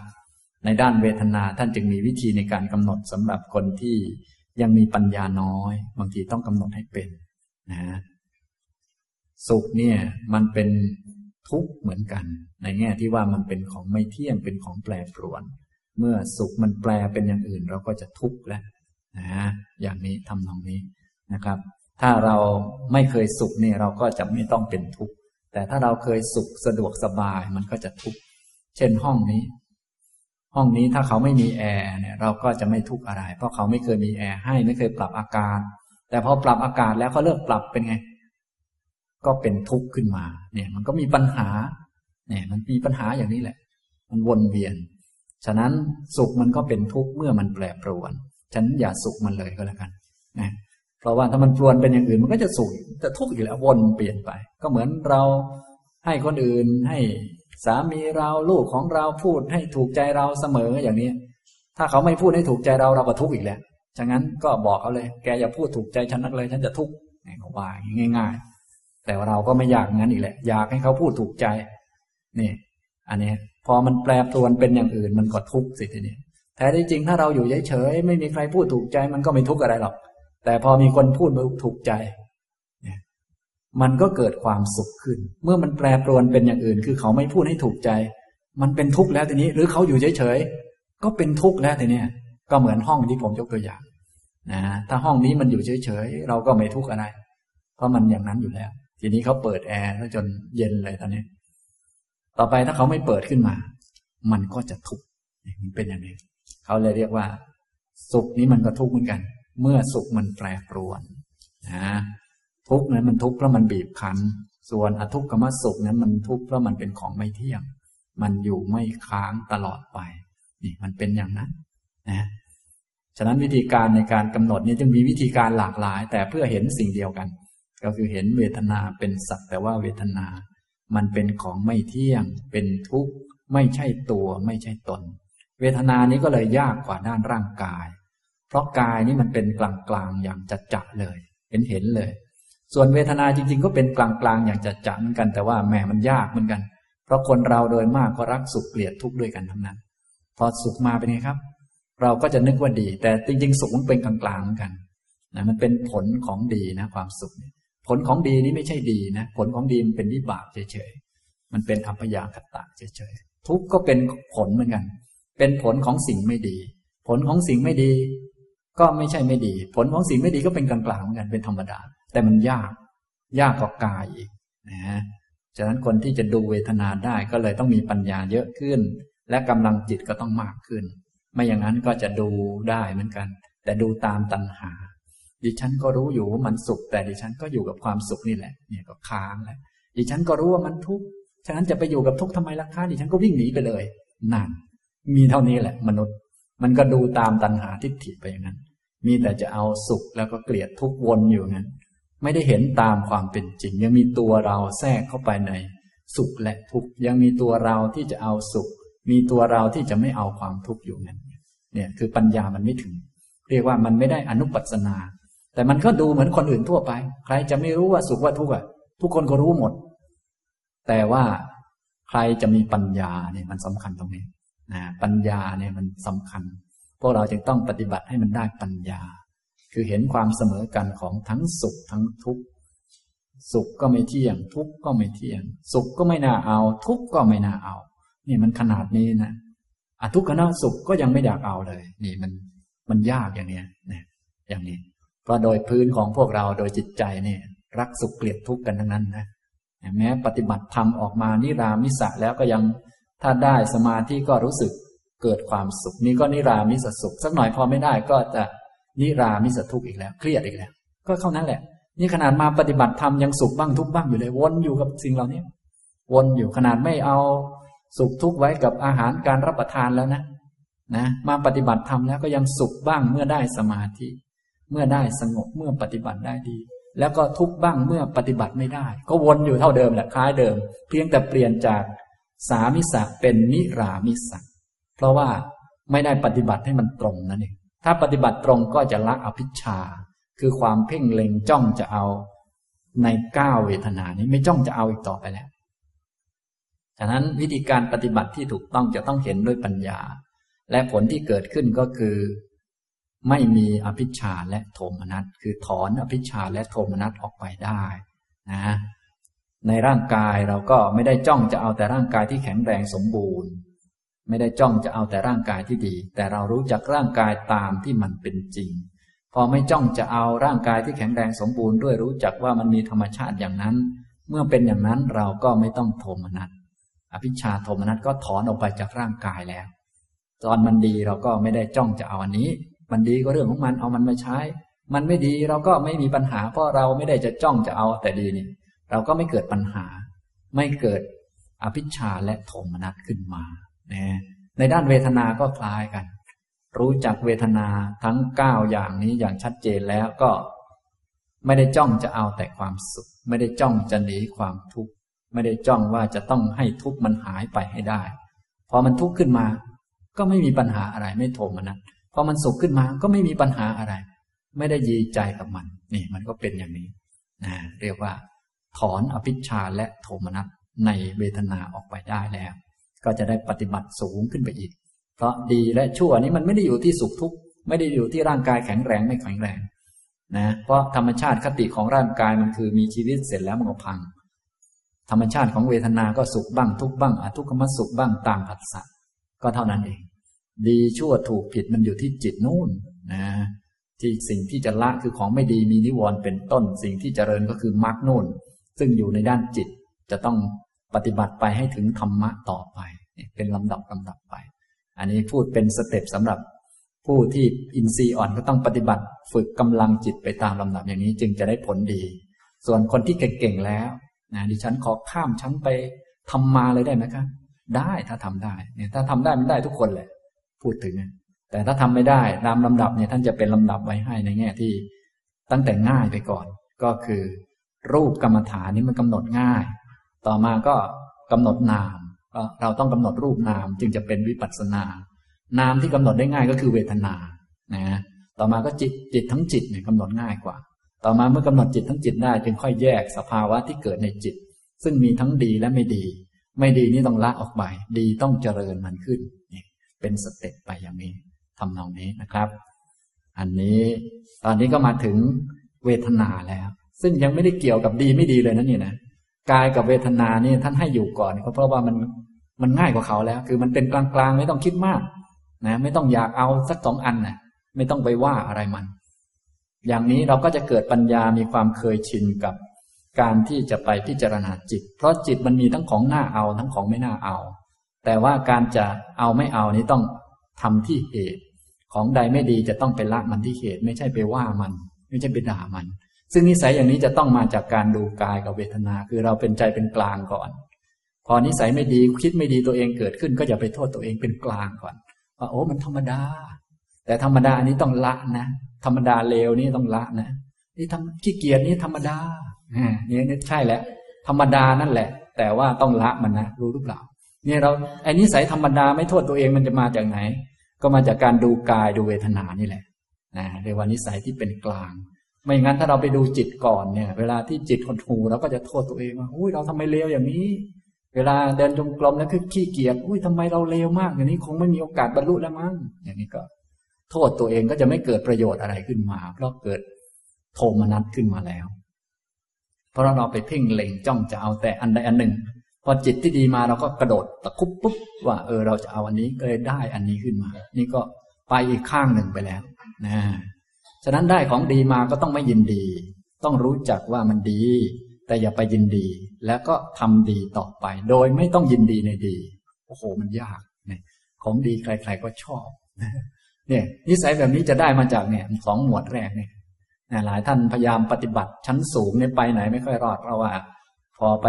Speaker 1: ในด้านเวทนาท่านจึงมีวิธีในการกำหนดสำหรับคนที่ยังมีปัญญาน้อย บางทีต้องกำหนดให้เป็นนะสุขเนี่ยมันเป็นทุกข์เหมือนกัน ในแง่ที่ว่ามันเป็นของไม่เที่ยงเป็นของแปรปรวน เมื่อสุขมันแปลเป็นอย่างอื่นเราก็จะทุกข์แล้ว นะอย่างนี้ทำตรงนี้นะครับ ถ้าเราไม่เคยสุขเนี่ยเราก็จะไม่ต้องเป็นทุกข์แต่ถ้าเราเคยสุขสะดวกสบายมันก็จะทุกข์เช่นห้องนี้ ห้องนี้ถ้าเขาไม่มีแอร์เนี่ยเราก็จะไม่ทุกข์อะไร เพราะเขาไม่เคยมีแอร์ให้ไม่เคยปรับอากาศแต่พอปรับอากาศแล้วเขาเลิกปรับเป็นไง ก็เป็นทุกข์ขึ้นมา เนี่ย มันก็มีปัญหา เนี่ย มันมีปัญหาอย่างนี้แหละ มันวนเวียน ฉะนั้นสุขมันก็เป็นทุกข์เมื่อมันแปรปรวน ฉันอย่าสุขมันเลยก็แล้วกันนะเพราะว่าถ้ามันปรวนเป็นอย่างอื่นมันก็จะสุขจะทุกข์อีกแล้ววนเปลี่ยนไป ก็เหมือนเราให้คนอื่นให้สามีเราลูกของเราพูดให้ถูกใจเราเสมออย่างนี้ ถ้าเขาไม่พูดให้ถูกใจเราเราก็ทุกข์อีกแล้วฉะนั้นก็บอกเขาเลย แกอย่าพูดถูกใจฉันนักเลย ฉันจะทุกข์นี่เขาว่าง่าย ๆ แต่เราก็ไม่อยากงั้นอีกแหละอยากให้เขาพูดถูกใจนี่ อันนี้ พอมันแปรปรวนเป็นอย่างอื่นมันก็ทุกข์สิทีนี้ แท้ที่จริงถ้าเราอยู่เฉยๆไม่มีใครพูดถูกใจ มันก็ไม่ทุกข์อะไรหรอก แต่พอมีคนพูดถูกใจมันก็เกิดความสุขขึ้น เมื่อมันแปรปรวนเป็นอย่างอื่น คือเขาไม่พูดให้ถูกใจ มันเป็นทุกข์แล้วทีนี้ หรือเขาอยู่เฉยๆก็เป็นทุกข์แล้วทีนี้ก็เหมือนห้องที่ผมยกตัวอย่างนะถ้าห้องนี้มันอยู่เฉยๆเราก็ไม่ทุกข์อะไร เพราะมันอย่างนั้นอยู่แล้ว ทีนี้เขาเปิดแอร์แล้วจนเย็นเลยตอนนี้ ต่อไปถ้าเขาไม่เปิดขึ้นมา มันก็จะทุกข์เป็นอย่างนี้ เขาเลยเรียกว่า สุขนี้มันก็ทุกข์เหมือนกัน เมื่อสุขมันแปรปรวนนะทุกข์นั้นมันทุกข์เพราะมันบีบคั้น ส่วนอทุกขมสุขนั้นมันทุกข์เพราะมันเป็นของไม่เที่ยง มันอยู่ไม่ค้างตลอดไป นี่มันเป็นอย่างนั้นนะฉะนั้นวิธีการในการกำหนดนี้จึงมีวิธีการหลากหลาย แต่เพื่อเห็นสิ่งเดียวกัน ก็คือเห็นเวทนาเป็นสักแต่ว่าเวทนา มันเป็นของไม่เที่ยง เป็นทุกข์ ไม่ใช่ตัว ไม่ใช่ตน เวทนานี้ก็เลยยากกว่าด้านร่างกาย เพราะกายนี้มันเป็นกลางๆอย่างจัดจัเลย เห็นเห็นเลย ส่วนเวทนาจริง ๆ ก็เป็นกลางๆอย่างจัดจัเหมือนกันแต่ว่าแหมมันยากเหมือนกัน เพราะคนเราโดยมากก็รักสุขเกลียดทุกข์ด้วยกันทั้งนั้น พอสุขมาเป็นไงครับ เราก็จะนึกว่าดี แต่จริง ๆ สุขมันเป็นกลางๆเหมือนกันนะมันเป็นผลของดีนะ ความสุข ผลของดีนี้ไม่ใช่ดีนะ ผลของดีมันเป็นวิบากเฉยๆมันเป็นอัพยากตะเฉยๆทุกข์ก็เป็นผลเหมือนกัน เป็นผลของสิ่งไม่ดี ผลของสิ่งไม่ดี ก็ไม่ใช่ไม่ดี ผลของสิ่งไม่ดีก็เป็นกลางๆเหมือนกันเป็นธรรมดา แต่มันยาก ยากกว่ากายอีกนะฉะนั้นคนที่จะดูเวทนาได้ก็เลยต้องมีปัญญาเยอะขึ้น และกำลังจิตก็ต้องมากขึ้น ไม่อย่างนั้นก็จะดูได้เหมือนกัน แต่ดูตามตัณหา ดิฉันก็รู้อยู่ว่ามันสุข แต่ดิฉันก็อยู่กับความสุขนี่แหละ เนี่ยก็ค้างแหละดิฉันก็รู้ว่ามันทุกข์ฉะนั้นจะไปอยู่กับทุกข์ทำไมล่ะคะดิฉันก็วิ่งหนีไปเลยนั่น มีเท่านี้แหละมนุษย์ มันก็ดูตามตัณหาทิฏฐิไปอย่างนั้น มีแต่จะเอาสุขแล้วก็เกลียดทุกวนอยู่นั้น ไม่ได้เห็นตามความเป็นจริง ยังมีตัวเราแทรกเข้าไปในสุขและทุกข์ยังมีตัวเราที่จะเอาสุข มีตัวเราที่จะไม่เอาความทุกข์อยู่นั่นเนี่ยคือปัญญามันไม่ถึง เรียกว่ามันไม่ได้อนุปัสนา แต่มันก็ดูเหมือนคนอื่นทั่วไป ใครจะไม่รู้ว่าสุขว่าทุกข์อะ ทุกคนก็รู้หมด แต่ว่าใครจะมีปัญญาเนี่ยมันสำคัญตรงนี้ นะปัญญาเนี่ยมันสำคัญ พวกเราจึงต้องปฏิบัติให้มันได้ปัญญา คือเห็นความเสมอกันของทั้งสุขทั้งทุกข์สุขก็ไม่เที่ยง ทุกข์ก็ไม่เที่ยง สุขก็ไม่น่าเอา ทุกข์ก็ไม่น่าเอา นี่มันขนาดนี้นะอทุกขณะสุขก็ยังไม่อยากเอาเลย นี่มันมันยากอย่างเนี้ยนะอย่างนี้ เพราะโดยพื้นของพวกเราโดยจิตใจเนี่ย รักสุขเกลียดทุกข์กันทั้งนั้นนะแม้ปฏิบัติธรรมออกมานิรามิสะแล้วก็ยัง ถ้าได้สมาธิก็รู้สึกเกิดความสุขนี่ก็นิรามิสสุข สักหน่อยพอไม่ได้ก็จะนิรามิสทุกข์อีกแล้ว เครียดอีกแล้ว ก็เท่านั้นแหละ นี่ขนาดมาปฏิบัติธรรมยังสุขบ้างทุกบ้างอยู่เลยวนอยู่กับสิ่งเหล่านี้วนอยู่ขนาดไม่เอาสุขทุกข์ไว้กับอาหารการรับประทานแล้วนะนะมาปฏิบัติธรรมแล้วก็ยังสุขบ้างเมื่อได้สมาธิ เมื่อได้สงบเมื่อปฏิบัติได้ดี แล้วก็ทุกบ้างเมื่อปฏิบัติไม่ได้ ก็วนอยู่เท่าเดิมแหละคล้ายเดิม เพียงแต่เปลี่ยนจาก สามิสะเป็นนิรามิสะเพราะว่าไม่ได้ปฏิบัติให้มันตรงนั่นเองถ้าปฏิบัติตรงก็จะละอภิชา คือความเพ่งเล็งจ้องจะเอาในก้าวเวทนานี้ไม่จ้องจะเอาอีกต่อไปแล้วฉะนั้นวิธีการปฏิบัติที่ถูกต้องจะต้องเห็นด้วยปัญญา และผลที่เกิดขึ้นก็คือ ไม่มีอภิชาและโทมนัสคือถอนอภิชาและโทมนัสออกไปได้นะ ในร่างกายเราก็ไม่ได้จ้องจะเอาแต่ร่างกายที่แข็งแรงสมบูรณ์ ไม่ได้จ้องจะเอาแต่ร่างกายที่ดี แต่เรารู้จักร่างกายตามที่มันเป็นจริง พอไม่จ้องจะเอาร่างกายที่แข็งแรงสมบูรณ์ด้วยรู้จักว่ามันมีธรรมชาติอย่างนั้น เมื่อเป็นอย่างนั้นเราก็ไม่ต้องโทมนัสอภิชาโทมนัสก็ถอนออกไปจากร่างกายแล้ว ตอนมันดีเราก็ไม่ได้จ้องจะเอาอันนี้ มันดีก็เรื่องของมันเอามันมาใช้ มันไม่ดีเราก็ไม่มีปัญหาเพราะเราไม่ได้จะจ้องจะเอาแต่ดีนี่ เราก็ไม่เกิดปัญหา ไม่เกิดอภิชาและโทมนัสขึ้นมานะในด้านเวทนาก็คล้ายกัน รู้จักเวทนาทั้งเก้าอย่างนี้อย่างชัดเจนแล้วก็ ไม่ได้จ้องจะเอาแต่ความสุข ไม่ได้จ้องจะหนีความทุกข์ไม่ได้จ้องว่าจะต้องให้ทุกข์มันหายไปให้ได้ พอมันทุกข์ขึ้นมา ก็ไม่มีปัญหาอะไรไม่โทมนัสพอมันสุขขึ้นมาก็ไม่มีปัญหาอะไร ไม่ได้ยีใจกับมัน นี่ มันก็เป็นอย่างนี้นะเรียกว่า ถอนอภิชาและโทมนัสในเวทนาออกไปได้แล้ว ก็จะได้ปฏิบัติสูงขึ้นไปอีก เพราะดีและชั่วนี้มันไม่ได้อยู่ที่สุขทุกข์ไม่ได้อยู่ที่ร่างกายแข็งแรงไม่แข็งแรงนะเพราะธรรมชาติคติของร่างกายมันคือมีชีวิตเสร็จแล้วมันก็พัง ธรรมชาติของเวทนาก็สุขบ้างทุกบ้างอทุกขมสุขบ้างต่างผัสสะก็เท่านั้นเอง ดีชั่วถูกผิดมันอยู่ที่จิตนู่นนะที่สิ่งที่จะละคือของไม่ดีมีนิวรณ์เป็นต้น สิ่งที่เจริญก็คือมรรคนู่น ซึ่งอยู่ในด้านจิตจะต้องปฏิบัติไปให้ถึงธรรมะต่อไป เป็นลำดับลำดับไป อันนี้พูดเป็นสเต็ปสำหรับผู้ที่อินทรีย์อ่อนก็ต้องปฏิบัติ ฝึกกำลังจิตไปตามลำดับอย่างนี้จึงจะได้ผลดี ส่วนคนที่เก่งๆแล้วนะดิฉันขอข้ามชั้นไปทำมาเลยได้ไหมครับได้ถ้าทำได้เนี่ยถ้าทำได้มันได้ทุกคนแหละพูดถึง แต่ถ้าทำไม่ได้ตามลำดับเนี่ยท่านจะเป็นลำดับไว้ให้ในแง่ที่ ตั้งแต่ง่ายไปก่อน ก็คือ รูปกรรมฐานนี้มันกำหนดง่าย ต่อมาก็กำหนดนามเราต้องกำหนดรูปนามจึงจะเป็นวิปัสสนา นามที่กำหนดได้ง่ายก็คือเวทนา นะ ต่อมาก็จิตจิตทั้งจิตเนี่ยกำหนดง่ายกว่า ต่อมาเมื่อกำหนดจิตทั้งจิตได้จึงค่อยแยกสภาวะที่เกิดในจิต ซึ่งมีทั้งดีและไม่ดี ไม่ดีนี่ต้องละออกไป ดีต้องเจริญมันขึ้น เป็นสเต็ปไปอย่างนี้ทำนองนี้นะครับ อันนี้ตอนนี้ก็มาถึงเวทนาแล้ว ซึ่งยังไม่ได้เกี่ยวกับดีไม่ดีเลยนะนี่นะกายกับเวทนานี่ท่านให้อยู่ก่อนเพราะว่ามันมันง่ายกว่าเขาแล้ว คือมันเป็นกลางๆไม่ต้องคิดมากนะไม่ต้องอยากเอาสักสองอันนะไม่ต้องไปว่าอะไรมัน อย่างนี้เราก็จะเกิดปัญญามีความเคยชินกับการที่จะไปพิจารณาจิต เพราะจิตมันมีทั้งของหน้าเอาทั้งของไม่น่าเอา แต่ว่าการจะเอาไม่เอานี้ต้องทำที่เหตุ ของใดไม่ดีจะต้องไปละมันที่เหตุ ไม่ใช่ไปว่ามัน ไม่ใช่ไปด่ามัน ซึ่งนิสัยอย่างนี้จะต้องมาจากการดูกายกับเวทนา คือเราเป็นใจเป็นกลางก่อน พอนิสัยไม่ดีคิดไม่ดีตัวเองเกิดขึ้น ก็อย่าไปโทษตัวเองเป็นกลางก่อนว่าโอ้มันธรรมดา แต่ธรรมดาอันนี้ต้องละนะธรรมดาเลวนี่ต้องละนะนี่ทำขี้เกียจนี่ธรรมดานี่นี่ใช่แหละ ธรรมดานั่นแหละ แต่ว่าต้องละมันนะรู้หรือเปล่าเนี่ยเราไอ้นิสัยธรรมดาไม่โทษตัวเองมันจะมาจากไหน ก็มาจากการดูกายดูเวทนานี่แหละนะเรียกว่านิสัยที่เป็นกลาง ไม่งั้นถ้าเราไปดูจิตก่อนเนี่ย เวลาที่จิตคนหูเราก็จะโทษตัวเองว่าอุ้ยเราทำไมเลวอย่างนี้ เวลาเดินจงกรมแล้วคือขี้เกียจอุ้ยทำไมเราเลวมาก อย่างนี้คงไม่มีโอกาสบรรลุแล้วมั้งอย่างนี้ก็ โทษตัวเองก็จะไม่เกิดประโยชน์อะไรขึ้นมา เพราะเกิดโทมนัสขึ้นมาแล้ว เพราะเราไปเพ่งเล็งจ้องจะเอาแต่อันใดอันหนึ่ง พอจิตที่ดีมาเราก็กระโดดตะคุบปุ๊บว่าเออเราจะเอาอันนี้ก็เลยได้อันนี้ขึ้นมา นี่ก็ไปอีกข้างหนึ่งไปแล้ว นะ ฉะนั้นได้ของดีมาก็ต้องไม่ยินดี ต้องรู้จักว่ามันดี แต่อย่าไปยินดี แล้วก็ทำดีต่อไป โดยไม่ต้องยินดีในดี โอ้โห มันยากเนี่ยของดีใคร ๆก็ชอบ เนี่ยนิสัยแบบนี้จะได้มาจากเนี่ยสองหมวดแรกเนี่ยหลายท่านพยายามปฏิบัติชั้นสูงเนี่ยไปไหนไม่ค่อยรอดเพราะว่า พอไป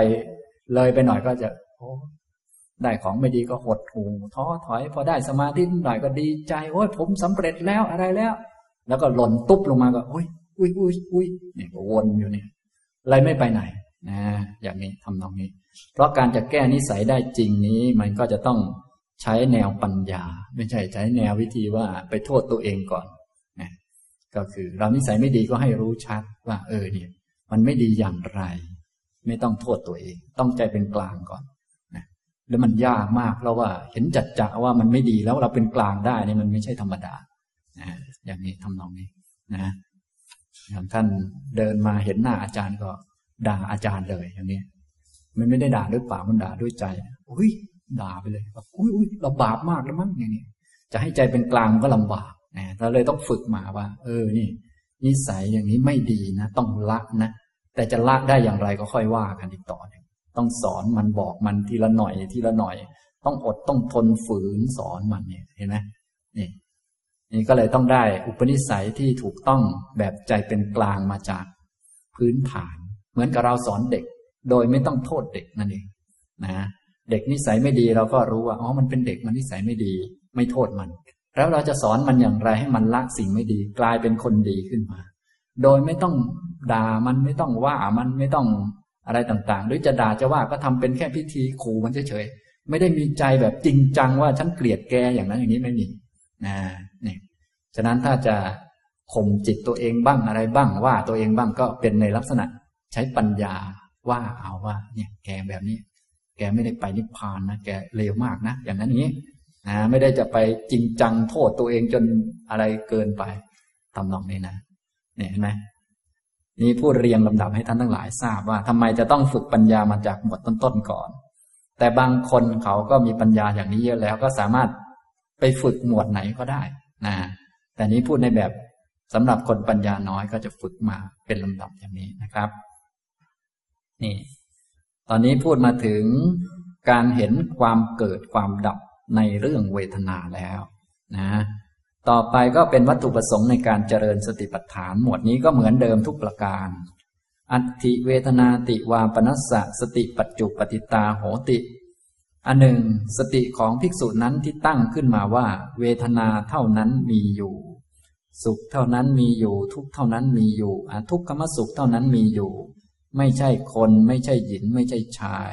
Speaker 1: เลยไปหน่อยก็จะโอ้ได้ของไม่ดีก็หดหูท้อถอย พอได้สมาธิหน่อยก็ดีใจโอ้ยผมสำเร็จแล้วอะไรแล้ว แล้วก็หล่นตุ๊บลงมาก็โอ้ยอุ้ยอุ้ยอุ้ยเนี่ยกวนอยู่เนี่ยอะไรไม่ไปไหนนะอย่างนี้ทำนองนี้ เพราะการจะแก้นิสัยได้จริงนี้ มันก็จะต้องใช้แนวปัญญา ไม่ใช่ใช้แนววิธีว่าไปโทษตัวเองก่อนนะก็คือเรานิสัยไม่ดีก็ให้รู้ชัดว่า เออเนี่ย มันไม่ดีอย่างไร ไม่ต้องโทษตัวเอง ต้องใจเป็นกลางก่อนนะแล้วมันยากมากเพราะว่าเห็นจัดจะว่ามันไม่ดีแล้วเราเป็นกลางได้นี่มันไม่ใช่ธรรมดา นะอย่างนี้ทำนองนี้นะอย่างท่านเดินมาเห็นหน้าอาจารย์ก็ ด่าอาจารย์เลยอย่างนี้ มันไม่ได้ด่าด้วยปากมันด่าด้วยใจ อุ้ยด่าไปเลยอุ้ยอุ้ยเราบาปมากแล้วมั้งอย่างนี้ จะให้ใจเป็นกลางก็ลำบากนะเราเลยต้องฝึกมาว่า เออนี่ นิสัยอย่างนี้ไม่ดีนะ ต้องละนะแต่จะละได้อย่างไรก็ค่อยว่ากันอีกต่อนึงต้องสอนมันบอกมันทีละหน่อยทีละหน่อย ต้องอดต้องทนฝืนสอนมันเนี่ยเห็นไหมนี่ นี่ก็เลยต้องได้อุปนิสัยที่ถูกต้องแบบใจเป็นกลางมาจากพื้นฐาน เหมือนกับเราสอนเด็ก โดยไม่ต้องโทษเด็กนั่นเองนะเด็กนิสัยไม่ดีเราก็รู้ว่าอ๋อมันเป็นเด็กมันนิสัยไม่ดี ไม่โทษมัน แล้วเราจะสอนมันอย่างไรให้มันละสิ่งไม่ดี กลายเป็นคนดีขึ้นมา โดยไม่ต้องด่ามันไม่ต้องว่ามันไม่ต้องอะไรต่างๆ หรือจะด่าจะว่าก็ทำเป็นแค่พิธีขู่มันเฉยๆไม่ได้มีใจแบบจริงจังว่าฉันเกลียดแกอย่างนั้นอย่างนี้ไม่มี นะนี่ฉะนั้นถ้าจะข่มจิตตัวเองบ้างอะไรบ้างว่าตัวเองบ้างก็เป็นในลักษณะใช้ปัญญาว่าเอาว่า เนี่ย แกแบบนี้ แกไม่ได้ไปนิพพานนะแกเลวมากนะอย่างนั้นอย่างนี้นะไม่ได้จะไปจริงจังโทษตัวเองจนอะไรเกินไปทำนองนี้นะเนี่ยเห็นไหมนี่พูดเรียงลำดับให้ท่านทั้งหลายทราบว่าทำไมจะต้องฝึกปัญญามาจากหมวดต้นๆก่อน แต่บางคนเขาก็มีปัญญาอย่างนี้เยอะแล้วก็สามารถ ไปฝึกหมวดไหนก็ได้นะแต่นี้พูดในแบบสำหรับคนปัญญาน้อยก็จะฝึกมาเป็นลำดับอย่างนี้นะครับ นี่ ตอนนี้พูดมาถึงการเห็นความเกิดความดับในเรื่องเวทนาแล้วนะต่อไปก็เป็นวัตถุประสงค์ในการเจริญสติปัฏฐาน หมวดนี้ก็เหมือนเดิมทุกประการ อัติเวทนาติวาปนัสสะสติปัจจุปฏิตาโหติ อันหนึ่ง สติของภิกษุนั้นที่ตั้งขึ้นมาว่า เวทนาเท่านั้นมีอยู่ สุขเท่านั้นมีอยู่ ทุกเท่านั้นมีอยู่อทุกขมสุขเท่านั้นมีอยู่ ไม่ใช่คนไม่ใช่หญิง ไม่ใช่ชาย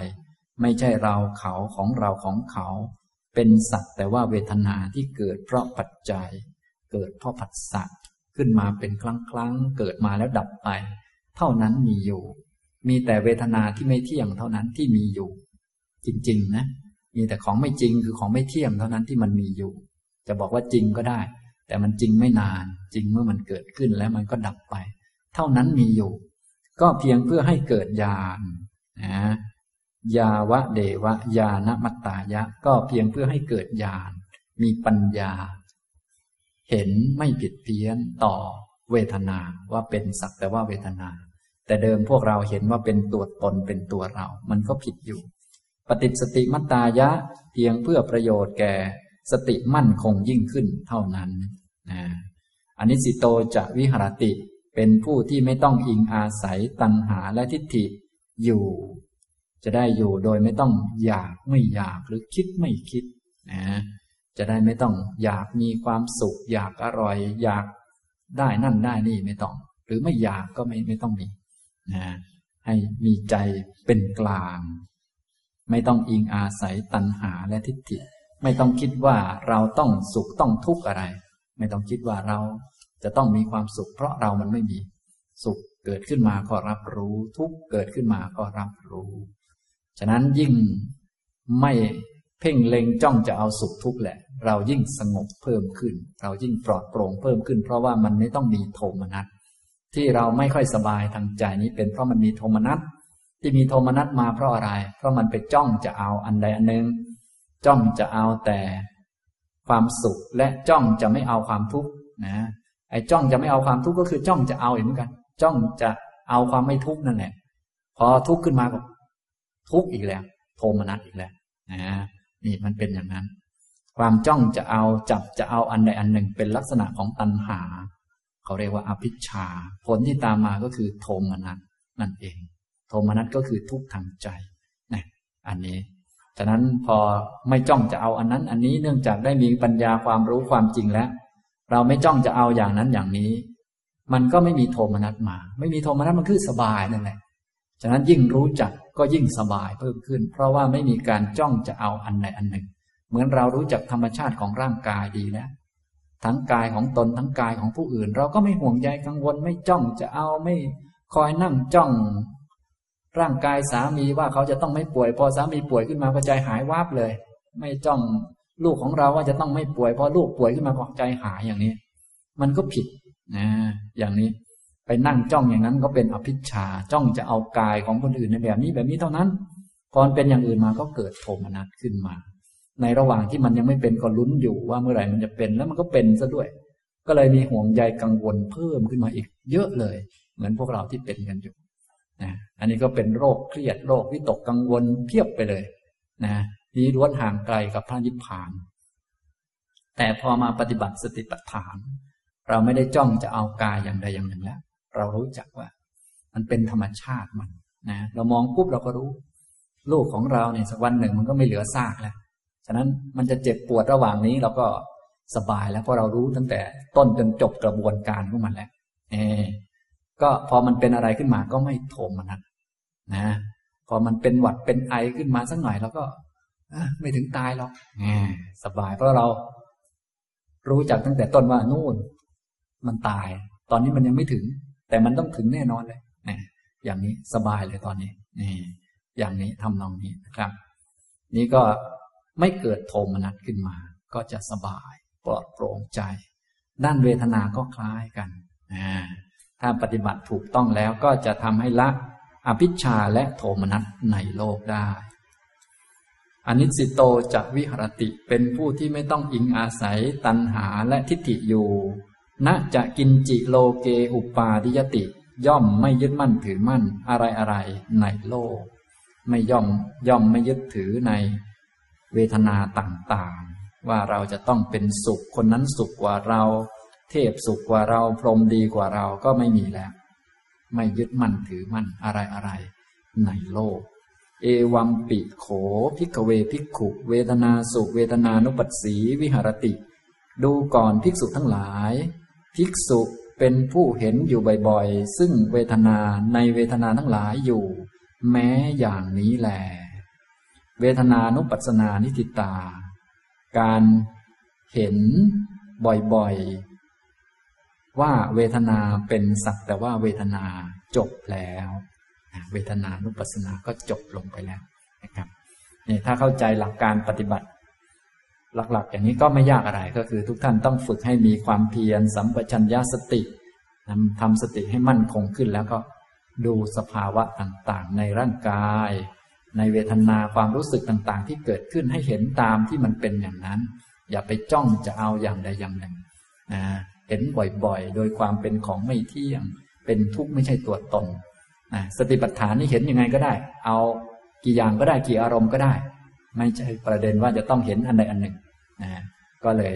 Speaker 1: ไม่ใช่เราเขาของเราของเขา เป็นสัตว์แต่ว่าเวทนาที่เกิดเพราะปัจจัย เกิดเพราะผัสสะขึ้นมาเป็นครั้งครั้งเกิดมาแล้วดับไป เท่านั้นมีอยู่ มีแต่เวทนาที่ไม่เที่ยงเท่านั้นที่มีอยู่ จริง ๆ นะ มีแต่ของไม่จริงคือของไม่เที่ยงเท่านั้นที่มันมีอยู่ จะบอกว่าจริงก็ได้ แต่มันจริงไม่นาน จริงเมื่อมันเกิดขึ้นแล้วมันก็ดับไป เท่านั้นมีอยู่ ก็เพียงเพื่อให้เกิดญาณนะยาวะเดวะยานมัตตายะ ก็เพียงเพื่อให้เกิดญาณมีปัญญา เห็นไม่ผิดเพี้ยนต่อเวทนาว่าเป็นสักแต่ว่าเวทนา แต่เดิมพวกเราเห็นว่าเป็นตัวตนเป็นตัวเรา มันก็ผิดอยู่ ปฏิสติมัตตายะเพียงเพื่อประโยชน์แก่สติมั่นคงยิ่งขึ้นเท่านั้นนะอันนี้สิโตจะวิหรติ เป็นผู้ที่ไม่ต้องอิงอาศัยตัณหาและทิฏฐิอยู่ จะได้อยู่โดยไม่ต้องอยากไม่อยากหรือคิดไม่คิดนะจะได้ไม่ต้องอยากมีความสุข อยากอร่อย อยากได้นั่นได้นี่ไม่ต้อง หรือไม่อยากก็ไม่ไม่ต้องมีนะให้มีใจเป็นกลาง ไม่ต้องอิงอาศัยตัณหาและทิฏฐิ ไม่ต้องคิดว่าเราต้องสุขต้องทุกข์อะไร ไม่ต้องคิดว่าเราจะต้องมีความสุข เพราะเรามันไม่มี สุขเกิดขึ้นมาก็รับรู้ ทุกข์เกิดขึ้นมาก็รับรู้ ฉะนั้นยิ่งไม่เพ่งเล็งจ้องจะเอาสุขทุกข์แหละ เรายิ่งสงบเพิ่มขึ้น เรายิ่งปลอดโปร่งเพิ่มขึ้น เพราะว่ามันไม่ต้องมีโทมนัสที่เราไม่ค่อยสบายทางใจนี้เป็นเพราะมันมีโทมนัส ที่มีโทมนัสมาเพราะอะไร เพราะมันไปจ้องจะเอาอันใดอันหนึ่งจ้องจะเอาแต่ความสุขและจ้องจะไม่เอาความทุกข์นะไอ้จ้องจะไม่เอาความทุกข์ก็คือจ้องจะเอาเหมือนกัน จ้องจะเอาความไม่ทุกข์นั่นแหละพอทุกข์ขึ้นมาก็ทุกข์อีกแล้ว โทมนัสอีกแล้วนะนี่มันเป็นอย่างนั้น ความจ้องจะเอาจับจะเอาอันใดอันหนึ่งเป็นลักษณะของตัณหา เขาเรียกว่าอภิชาผลที่ตามมาก็คือโทมนัสนั่นเอง โทมนัสก็คือทุกข์ทางใจนะอันนี้ฉะนั้นพอไม่จ้องจะเอาอันนั้น อันนี้เนื่องจากได้มีปัญญาความรู้ความจริงแล้ว เราไม่จ้องจะเอาอย่างนั้นอย่างนี้ มันก็ไม่มีโทมนัสมา ไม่มีโทมนัสมันคือสบายนั่นแหละฉะนั้นยิ่งรู้จักก็ยิ่งสบายเพิ่มขึ้น เพราะว่าไม่มีการจ้องจะเอาอันใดอันหนึ่ง เหมือนเรารู้จักธรรมชาติของร่างกายดีแล้วทั้งกายของตนทั้งกายของผู้อื่น เราก็ไม่ห่วงใยกังวลไม่จ้องจะเอาไม่คอยนั่งจ้อง ร่างกายสามีว่าเขาจะต้องไม่ป่วย พอสามีป่วยขึ้นมาก็ใจหายวาบเลย ไม่จ้องลูกของเราว่าจะต้องไม่ป่วย พอลูกป่วยขึ้นมาก็ใจหายอย่างนี้ มันก็ผิดนะอย่างนี้ไปนั่งจ้องอย่างนั้นก็เป็นอภิชาจ้องจะเอากายของคนอื่นในแบบนี้แบบนี้เท่านั้นพอเป็นอย่างอื่นมาก็เกิดโทมนัสขึ้นมา ในระหว่างที่มันยังไม่เป็นก็ลุ้นอยู่ว่าเมื่อไหร่มันจะเป็นแล้วมันก็เป็นซะด้วย ก็เลยมีห่วงใยกังวลเพิ่มขึ้นมาอีก เยอะเลย เหมือนพวกเราที่เป็นกันอยู่ นะอันนี้ก็เป็นโรคเครียดโรควิตกกังวลเพียบไปเลยนะนี้ล้วนห่างไกลกับพระนิพพาน แต่พอมาปฏิบัติสติปัฏฐาน เราไม่ได้จ้องจะเอากายอย่างใดอย่างหนึ่งแล้วเรารู้จักว่า มันเป็นธรรมชาติมันนะเรามองปุ๊บเราก็รู้ ลูกของเราเนี่ยสักวันหนึ่งมันก็ไม่เหลือซากแล้วฉะนั้นมันจะเจ็บปวดระหว่างนี้เราก็สบายแล้วเพราะเรารู้ตั้งแต่ต้นจนจบกระบวนการของมันแล้วเอ ก็พอมันเป็นอะไรขึ้นมาก็ไม่โทมนัสนะ พอมันเป็นหวัดเป็นไอขึ้นมาสักหน่อยเราก็ไม่ถึงตายหรอกสบายเพราะเรารู้จักตั้งแต่ต้นว่านู่น มันตาย ตอนนี้มันยังไม่ถึง แต่มันต้องถึงแน่นอนเลยนะอย่างนี้สบายเลยตอนนี้นี่อย่างนี้ทำนองนี้นะครับ นี่ก็ไม่เกิดโทมนัสขึ้นมา ก็จะสบายปลอดโปร่งใจ ด้านเวทนาก็คล้ายกัน ถ้าปฏิบัติถูกต้องแล้วก็จะทำให้ละอภิชาและโทมนัสในโลกได้ อนิสิโตจะวิหรติเป็นผู้ที่ไม่ต้องอิงอาศัยตัณหาและทิฏฐิอยู่ณจะกินจิโลเกอุปาทิยติ ย่อมไม่ยึดมั่นถือมั่นอะไรอะไรในโลก ไม่ย่อมย่อมไม่ยึดถือในเวทนาต่างๆ ว่าเราจะต้องเป็นสุขคนนั้นสุขกว่าเรา เทพสุขกว่าเราพรหมดีกว่าเราก็ไม่มีแล้ว ไม่ยึดมั่นถือมั่นอะไรอะไรในโลก เอวัมปิโขพิกเวพิกขุ เวทนาสุเวทนานุปัสสีวิหรติ ดูก่อนภิกษุทั้งหลาย ภิกษุเป็นผู้เห็นอยู่บ่อยๆ ซึ่งเวทนาในเวทนาทั้งหลายอยู่ แม้อย่างนี้แหลเวทนานุปัสสนานิติตา การเห็นบ่อยๆ ว่าเวทนาเป็นสักแต่ว่าเวทนาจบแล้วเวทนานุปัสสนาก็จบลงไปแล้วนะครับนี่ถ้าเข้าใจหลักการปฏิบัติ หลักๆ อย่างนี้ก็ไม่ยากอะไรก็คือทุกท่านต้องฝึกให้มีความเพียรสัมปชัญญะสติทำสติให้มั่นคงขึ้นแล้วก็ดูสภาวะต่างๆ ในร่างกาย ในเวทนาความรู้สึกต่างๆ ที่เกิดขึ้นให้เห็นตามที่มันเป็นอย่างนั้น อย่าไปจ้องจะเอาอย่างใดอย่างหนึ่งนะ เห็นบ่อยๆ โดยความเป็นของไม่เที่ยง เป็นทุกข์ไม่ใช่ตัวตนนะสติปัฏฐานนี่เห็นยังไงก็ได้ เอากี่อย่างก็ได้กี่อารมณ์ก็ได้ ไม่ใช่ประเด็นว่าจะต้องเห็นอันใดอันหนึ่งนะก็เลย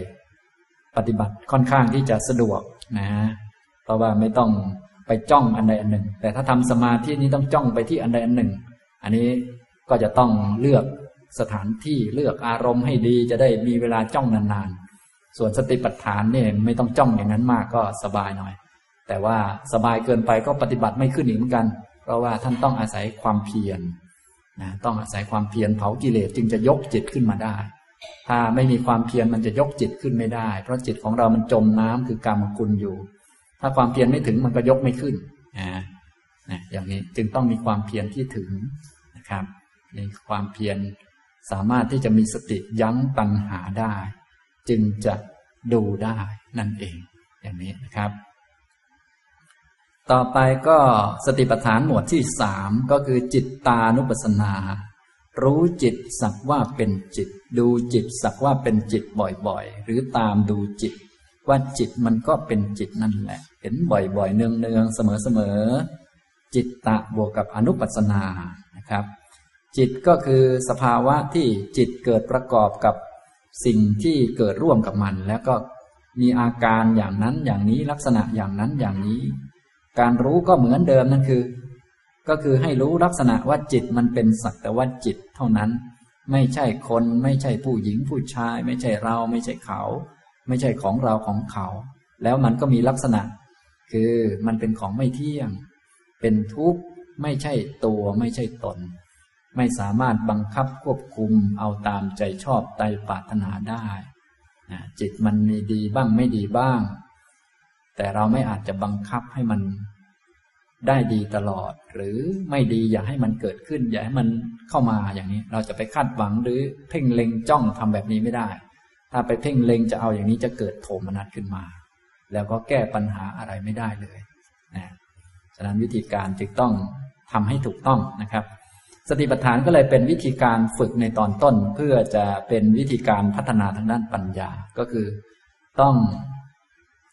Speaker 1: ปฏิบัติค่อนข้างที่จะสะดวกนะเพราะว่าไม่ต้องไปจ้องอันใดอันหนึ่ง แต่ถ้าทำสมาธินี้ต้องจ้องไปที่อันใดอันหนึ่ง อันนี้ก็จะต้องเลือกสถานที่เลือกอารมณ์ให้ดีจะได้มีเวลาจ้องนานๆ ส่วนสติปัฏฐานเนี่ยไม่ต้องจ้องอย่างนั้นมากก็สบายหน่อย แต่ว่าสบายเกินไปก็ปฏิบัติไม่ขึ้นอีกเหมือนกัน เพราะว่าท่านต้องอาศัยความเพียรนะต้องอาศัยความเพียรเผากิเลสจึงจะยกจิตขึ้นมาได้ ถ้าไม่มีความเพียรมันจะยกจิตขึ้นไม่ได้ เพราะจิตของเรามันจมน้ำคือกรรมกุลอยู่ ถ้าความเพียรไม่ถึงมันก็ยกไม่ขึ้นนะนะอย่างนี้จึงต้องมีความเพียรที่ถึงนะครับในความเพียรสามารถที่จะมีสติยั้งตัณหาได้ จึงจะดูได้นั่นเอง อย่างนี้นะครับ ต่อไปก็สติปัฏฐานหมวดที่สามก็คือจิตตานุปัสสนา รู้จิตสักว่าเป็นจิต ดูจิตสักว่าเป็นจิตบ่อยๆ หรือตามดูจิต ว่าจิตมันก็เป็นจิตนั่นแหละ เห็นบ่อยๆ เนืองๆ เสมอๆจิตตะบวกกับอนุปัสสนานะครับจิตก็คือสภาวะที่จิตเกิดประกอบกับ สิ่งที่เกิดร่วมกับมัน แล้วก็มีอาการอย่างนั้นอย่างนี้ลักษณะอย่างนั้นอย่างนี้ การรู้ก็เหมือนเดิมนั่นคือ ก็คือให้รู้ลักษณะว่าจิตมันเป็นสักแต่ว่าจิตเท่านั้น ไม่ใช่คนไม่ใช่ผู้หญิงผู้ชาย ไม่ใช่เราไม่ใช่เขา ไม่ใช่ของเราของเขา แล้วมันก็มีลักษณะ คือมันเป็นของไม่เที่ยง เป็นทุกข์ไม่ใช่ตัวไม่ใช่ตน ไม่สามารถบังคับควบคุมเอาตามใจชอบใจปรารถนาได้จิตมันมีดีบ้างไม่ดีบ้าง แต่เราไม่อาจจะบังคับให้มันได้ดีตลอด หรือไม่ดีอย่าให้มันเกิดขึ้น อย่าให้มันเข้ามาอย่างนี้ เราจะไปคาดหวังหรือเพ่งเล็งจ้องทำแบบนี้ไม่ได้ ถ้าไปเพ่งเล็งจะเอาอย่างนี้จะเกิดโทมนัสขึ้นมา แล้วก็แก้ปัญหาอะไรไม่ได้เลยนะฉะนั้นวิธีการจึงต้องทำให้ถูกต้องนะครับ สติปัฏฐานก็เลยเป็นวิธีการฝึกในตอนต้น เพื่อจะเป็นวิธีการพัฒนาทางด้านปัญญาก็คือ ต้อง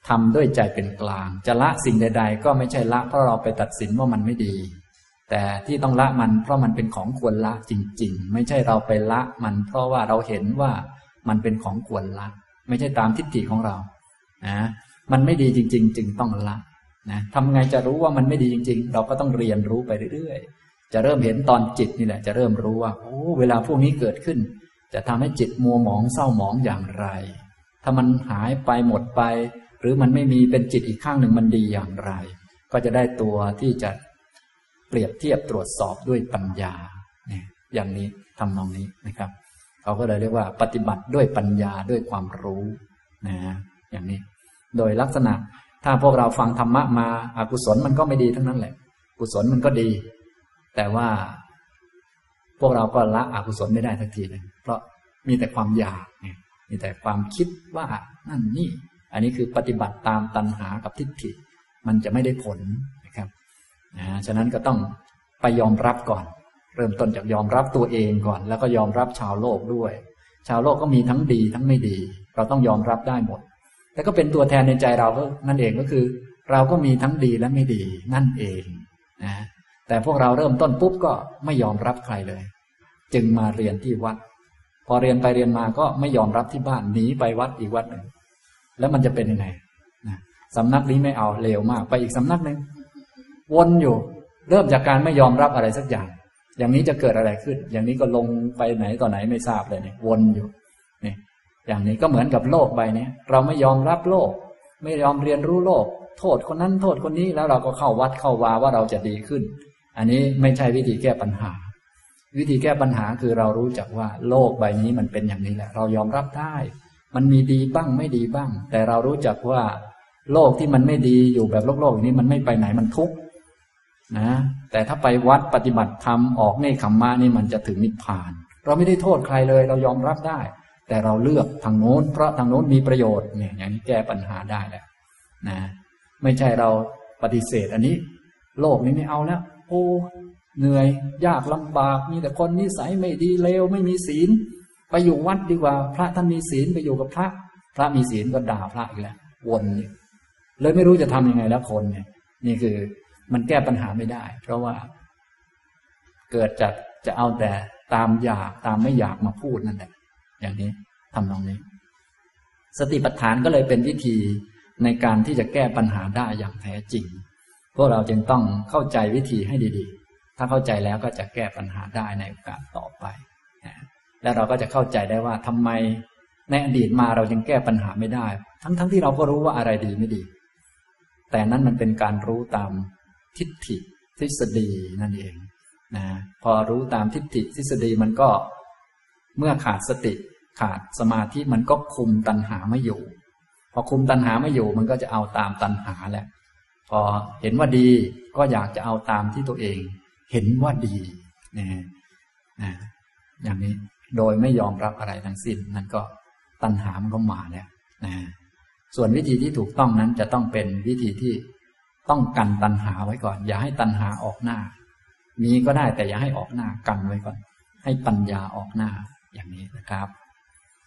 Speaker 1: ทำด้วยใจเป็นกลาง จะละสิ่งใด ๆ ก็ไม่ใช่ละเพราะเราไปตัดสินว่ามันไม่ดี แต่ที่ต้องละมันเพราะมันเป็นของควรละจริง ๆ ไม่ใช่เราไปละมัน เพราะว่าเราเห็นว่ามันเป็นของควรละ ไม่ใช่ตามทิฏฐิของเรานะมันไม่ดีจริง ๆ จึงต้องละนะทำไงจะรู้ว่ามันไม่ดีจริง ๆ เราก็ต้องเรียนรู้ไปเรื่อยๆ จะเริ่มเห็นตอนจิตนี่แหละ จะเริ่มรู้ว่าโอ้เวลาพวกนี้เกิดขึ้น จะทำให้จิตมัวหมองเศร้าหมองอย่างไร ถ้ามันหายไปหมดไป หรือมันไม่มีเป็นจิตอีกข้างหนึ่งมันดีอย่างไร ก็จะได้ตัวที่จะเปรียบเทียบตรวจสอบด้วยปัญญาเนี่ยอย่างนี้ทำนองนี้นะครับเขาก็เลยเรียกว่า ปฏิบัติด้วยปัญญาด้วยความรู้นะอย่างนี้ โดยลักษณะถ้าพวกเราฟังธรรมะมาอากุศลมันก็ไม่ดีทั้งนั้นแหละ กุศลมันก็ดี แต่ว่า พวกเราก็ละอกุศลไม่ได้ทักทีเลยเพราะมีแต่ความอยากมีแต่ความคิดว่านั่นนี่ อันนี้คือปฏิบัติตามตัณหากับทิฏฐิ มันจะไม่ได้ผลนะครับนะฉะนั้นก็ต้องไปยอมรับก่อน เริ่มต้นจากยอมรับตัวเองก่อน แล้วก็ยอมรับชาวโลกด้วย ชาวโลกก็มีทั้งดีทั้งไม่ดี เราต้องยอมรับได้หมดแล้วก็เป็นตัวแทนในใจเราก็นั่นเองก็คือ เราก็มีทั้งดีและไม่ดีนั่นเองนะ แต่พวกเราเริ่มต้นปุ๊บก็ไม่ยอมรับใครเลย จึงมาเรียนที่วัด พอเรียนไปเรียนมาก็ไม่ยอมรับที่บ้านหนีไปวัดอีกวัดหนึ่งแล้วมันจะเป็นยังไงสำนักนี้ไม่เอาเลวมาก ไปอีกสำนักหนึ่งวนอยู่ เริ่มจากการไม่ยอมรับอะไรสักอย่าง อย่างนี้จะเกิดอะไรขึ้น อย่างนี้ก็ลงไปไหนต่อไหนไม่ทราบเลยเนี่ยวนอยู่นี่อย่างนี้ก็เหมือนกับโลกใบนี้เราไม่ยอมรับโลก ไม่ยอมเรียนรู้โลก โทษคนนั้นโทษคนนี้แล้วเราก็เข้าวัดเข้าวาว่าเราจะดีขึ้น อันนี้ไม่ใช่วิธีแก้ปัญหา วิธีแก้ปัญหาคือเรารู้จักว่าโลกใบนี้มันเป็นอย่างนี้แหละ เรายอมรับได้ มันมีดีบ้างไม่ดีบ้าง แต่เรารู้จักว่า โลกที่มันไม่ดีอยู่แบบโลกโลกนี้มันไม่ไปไหนมันทุกข์นะ แต่ถ้าไปวัดปฏิบัติธรรมออกเนคขมมะนี่มันจะถึงนิพพาน เราไม่ได้โทษใครเลย เรายอมรับได้ แต่เราเลือกทางโน้นเพราะทางโน้นมีประโยชน์เนี่ยอย่างนี้แก้ปัญหาได้แหละนะ ไม่ใช่เราปฏิเสธอันนี้ โลกนี้ไม่เอาแล้ว โอ้เหนื่อย ยากลำบาก มีแต่คนนิสัยไม่ดีเลวไม่มีศีล ไปอยู่วัดดีกว่า พระท่านมีศีลไปอยู่กับพระ พระมีศีลก็ด่าพระอีกแล้ววนเลยไม่รู้จะทำยังไงแล้วคนเนี่ย นี่คือมันแก้ปัญหาไม่ได้ เพราะว่า เกิดจากจะเอาแต่ตามอยากตามไม่อยากมาพูดนั่นแหละอย่างนี้ทำนองนี้ สติปัฏฐานก็เลยเป็นวิธีในการที่จะแก้ปัญหาได้อย่างแท้จริง พวกเราจึงต้องเข้าใจวิธีให้ดีๆ ถ้าเข้าใจแล้วก็จะแก้ปัญหาได้ในโอกาสต่อไปแล้วเราก็จะเข้าใจได้ว่าทำไมในอดีตมาเรายังแก้ปัญหาไม่ได้ ทั้งๆทที่เราก็รู้ว่าอะไรดีไม่ดี แต่นั้นมันเป็นการรู้ตามทิฏฐิทฤษฎีนั่นเองนะพอรู้ตามทิฏฐิทฤษฎีมันก็ เมื่อขาดสติขาดสมาธิมันก็คุมตัณหาไม่อยู่ พอคุมตัณหาไม่อยู่มันก็จะเอาตามตัณหาแหละ พอเห็นว่าดีก็อยากจะเอาตามที่ตัวเอง เห็นว่าดีนะนะอย่างนี้โดยไม่ยอมรับอะไรทั้งสิ้นนั่นก็ตัณหามันก็มาแล้วนะส่วนวิธีที่ถูกต้องนั้นจะต้องเป็นวิธีที่ต้องกันตัณหาไว้ก่อน อย่าให้ตัณหาออกหน้า มีก็ได้แต่อย่าให้ออกหน้ากันไว้ก่อน ให้ปัญญาออกหน้าอย่างนี้นะครับ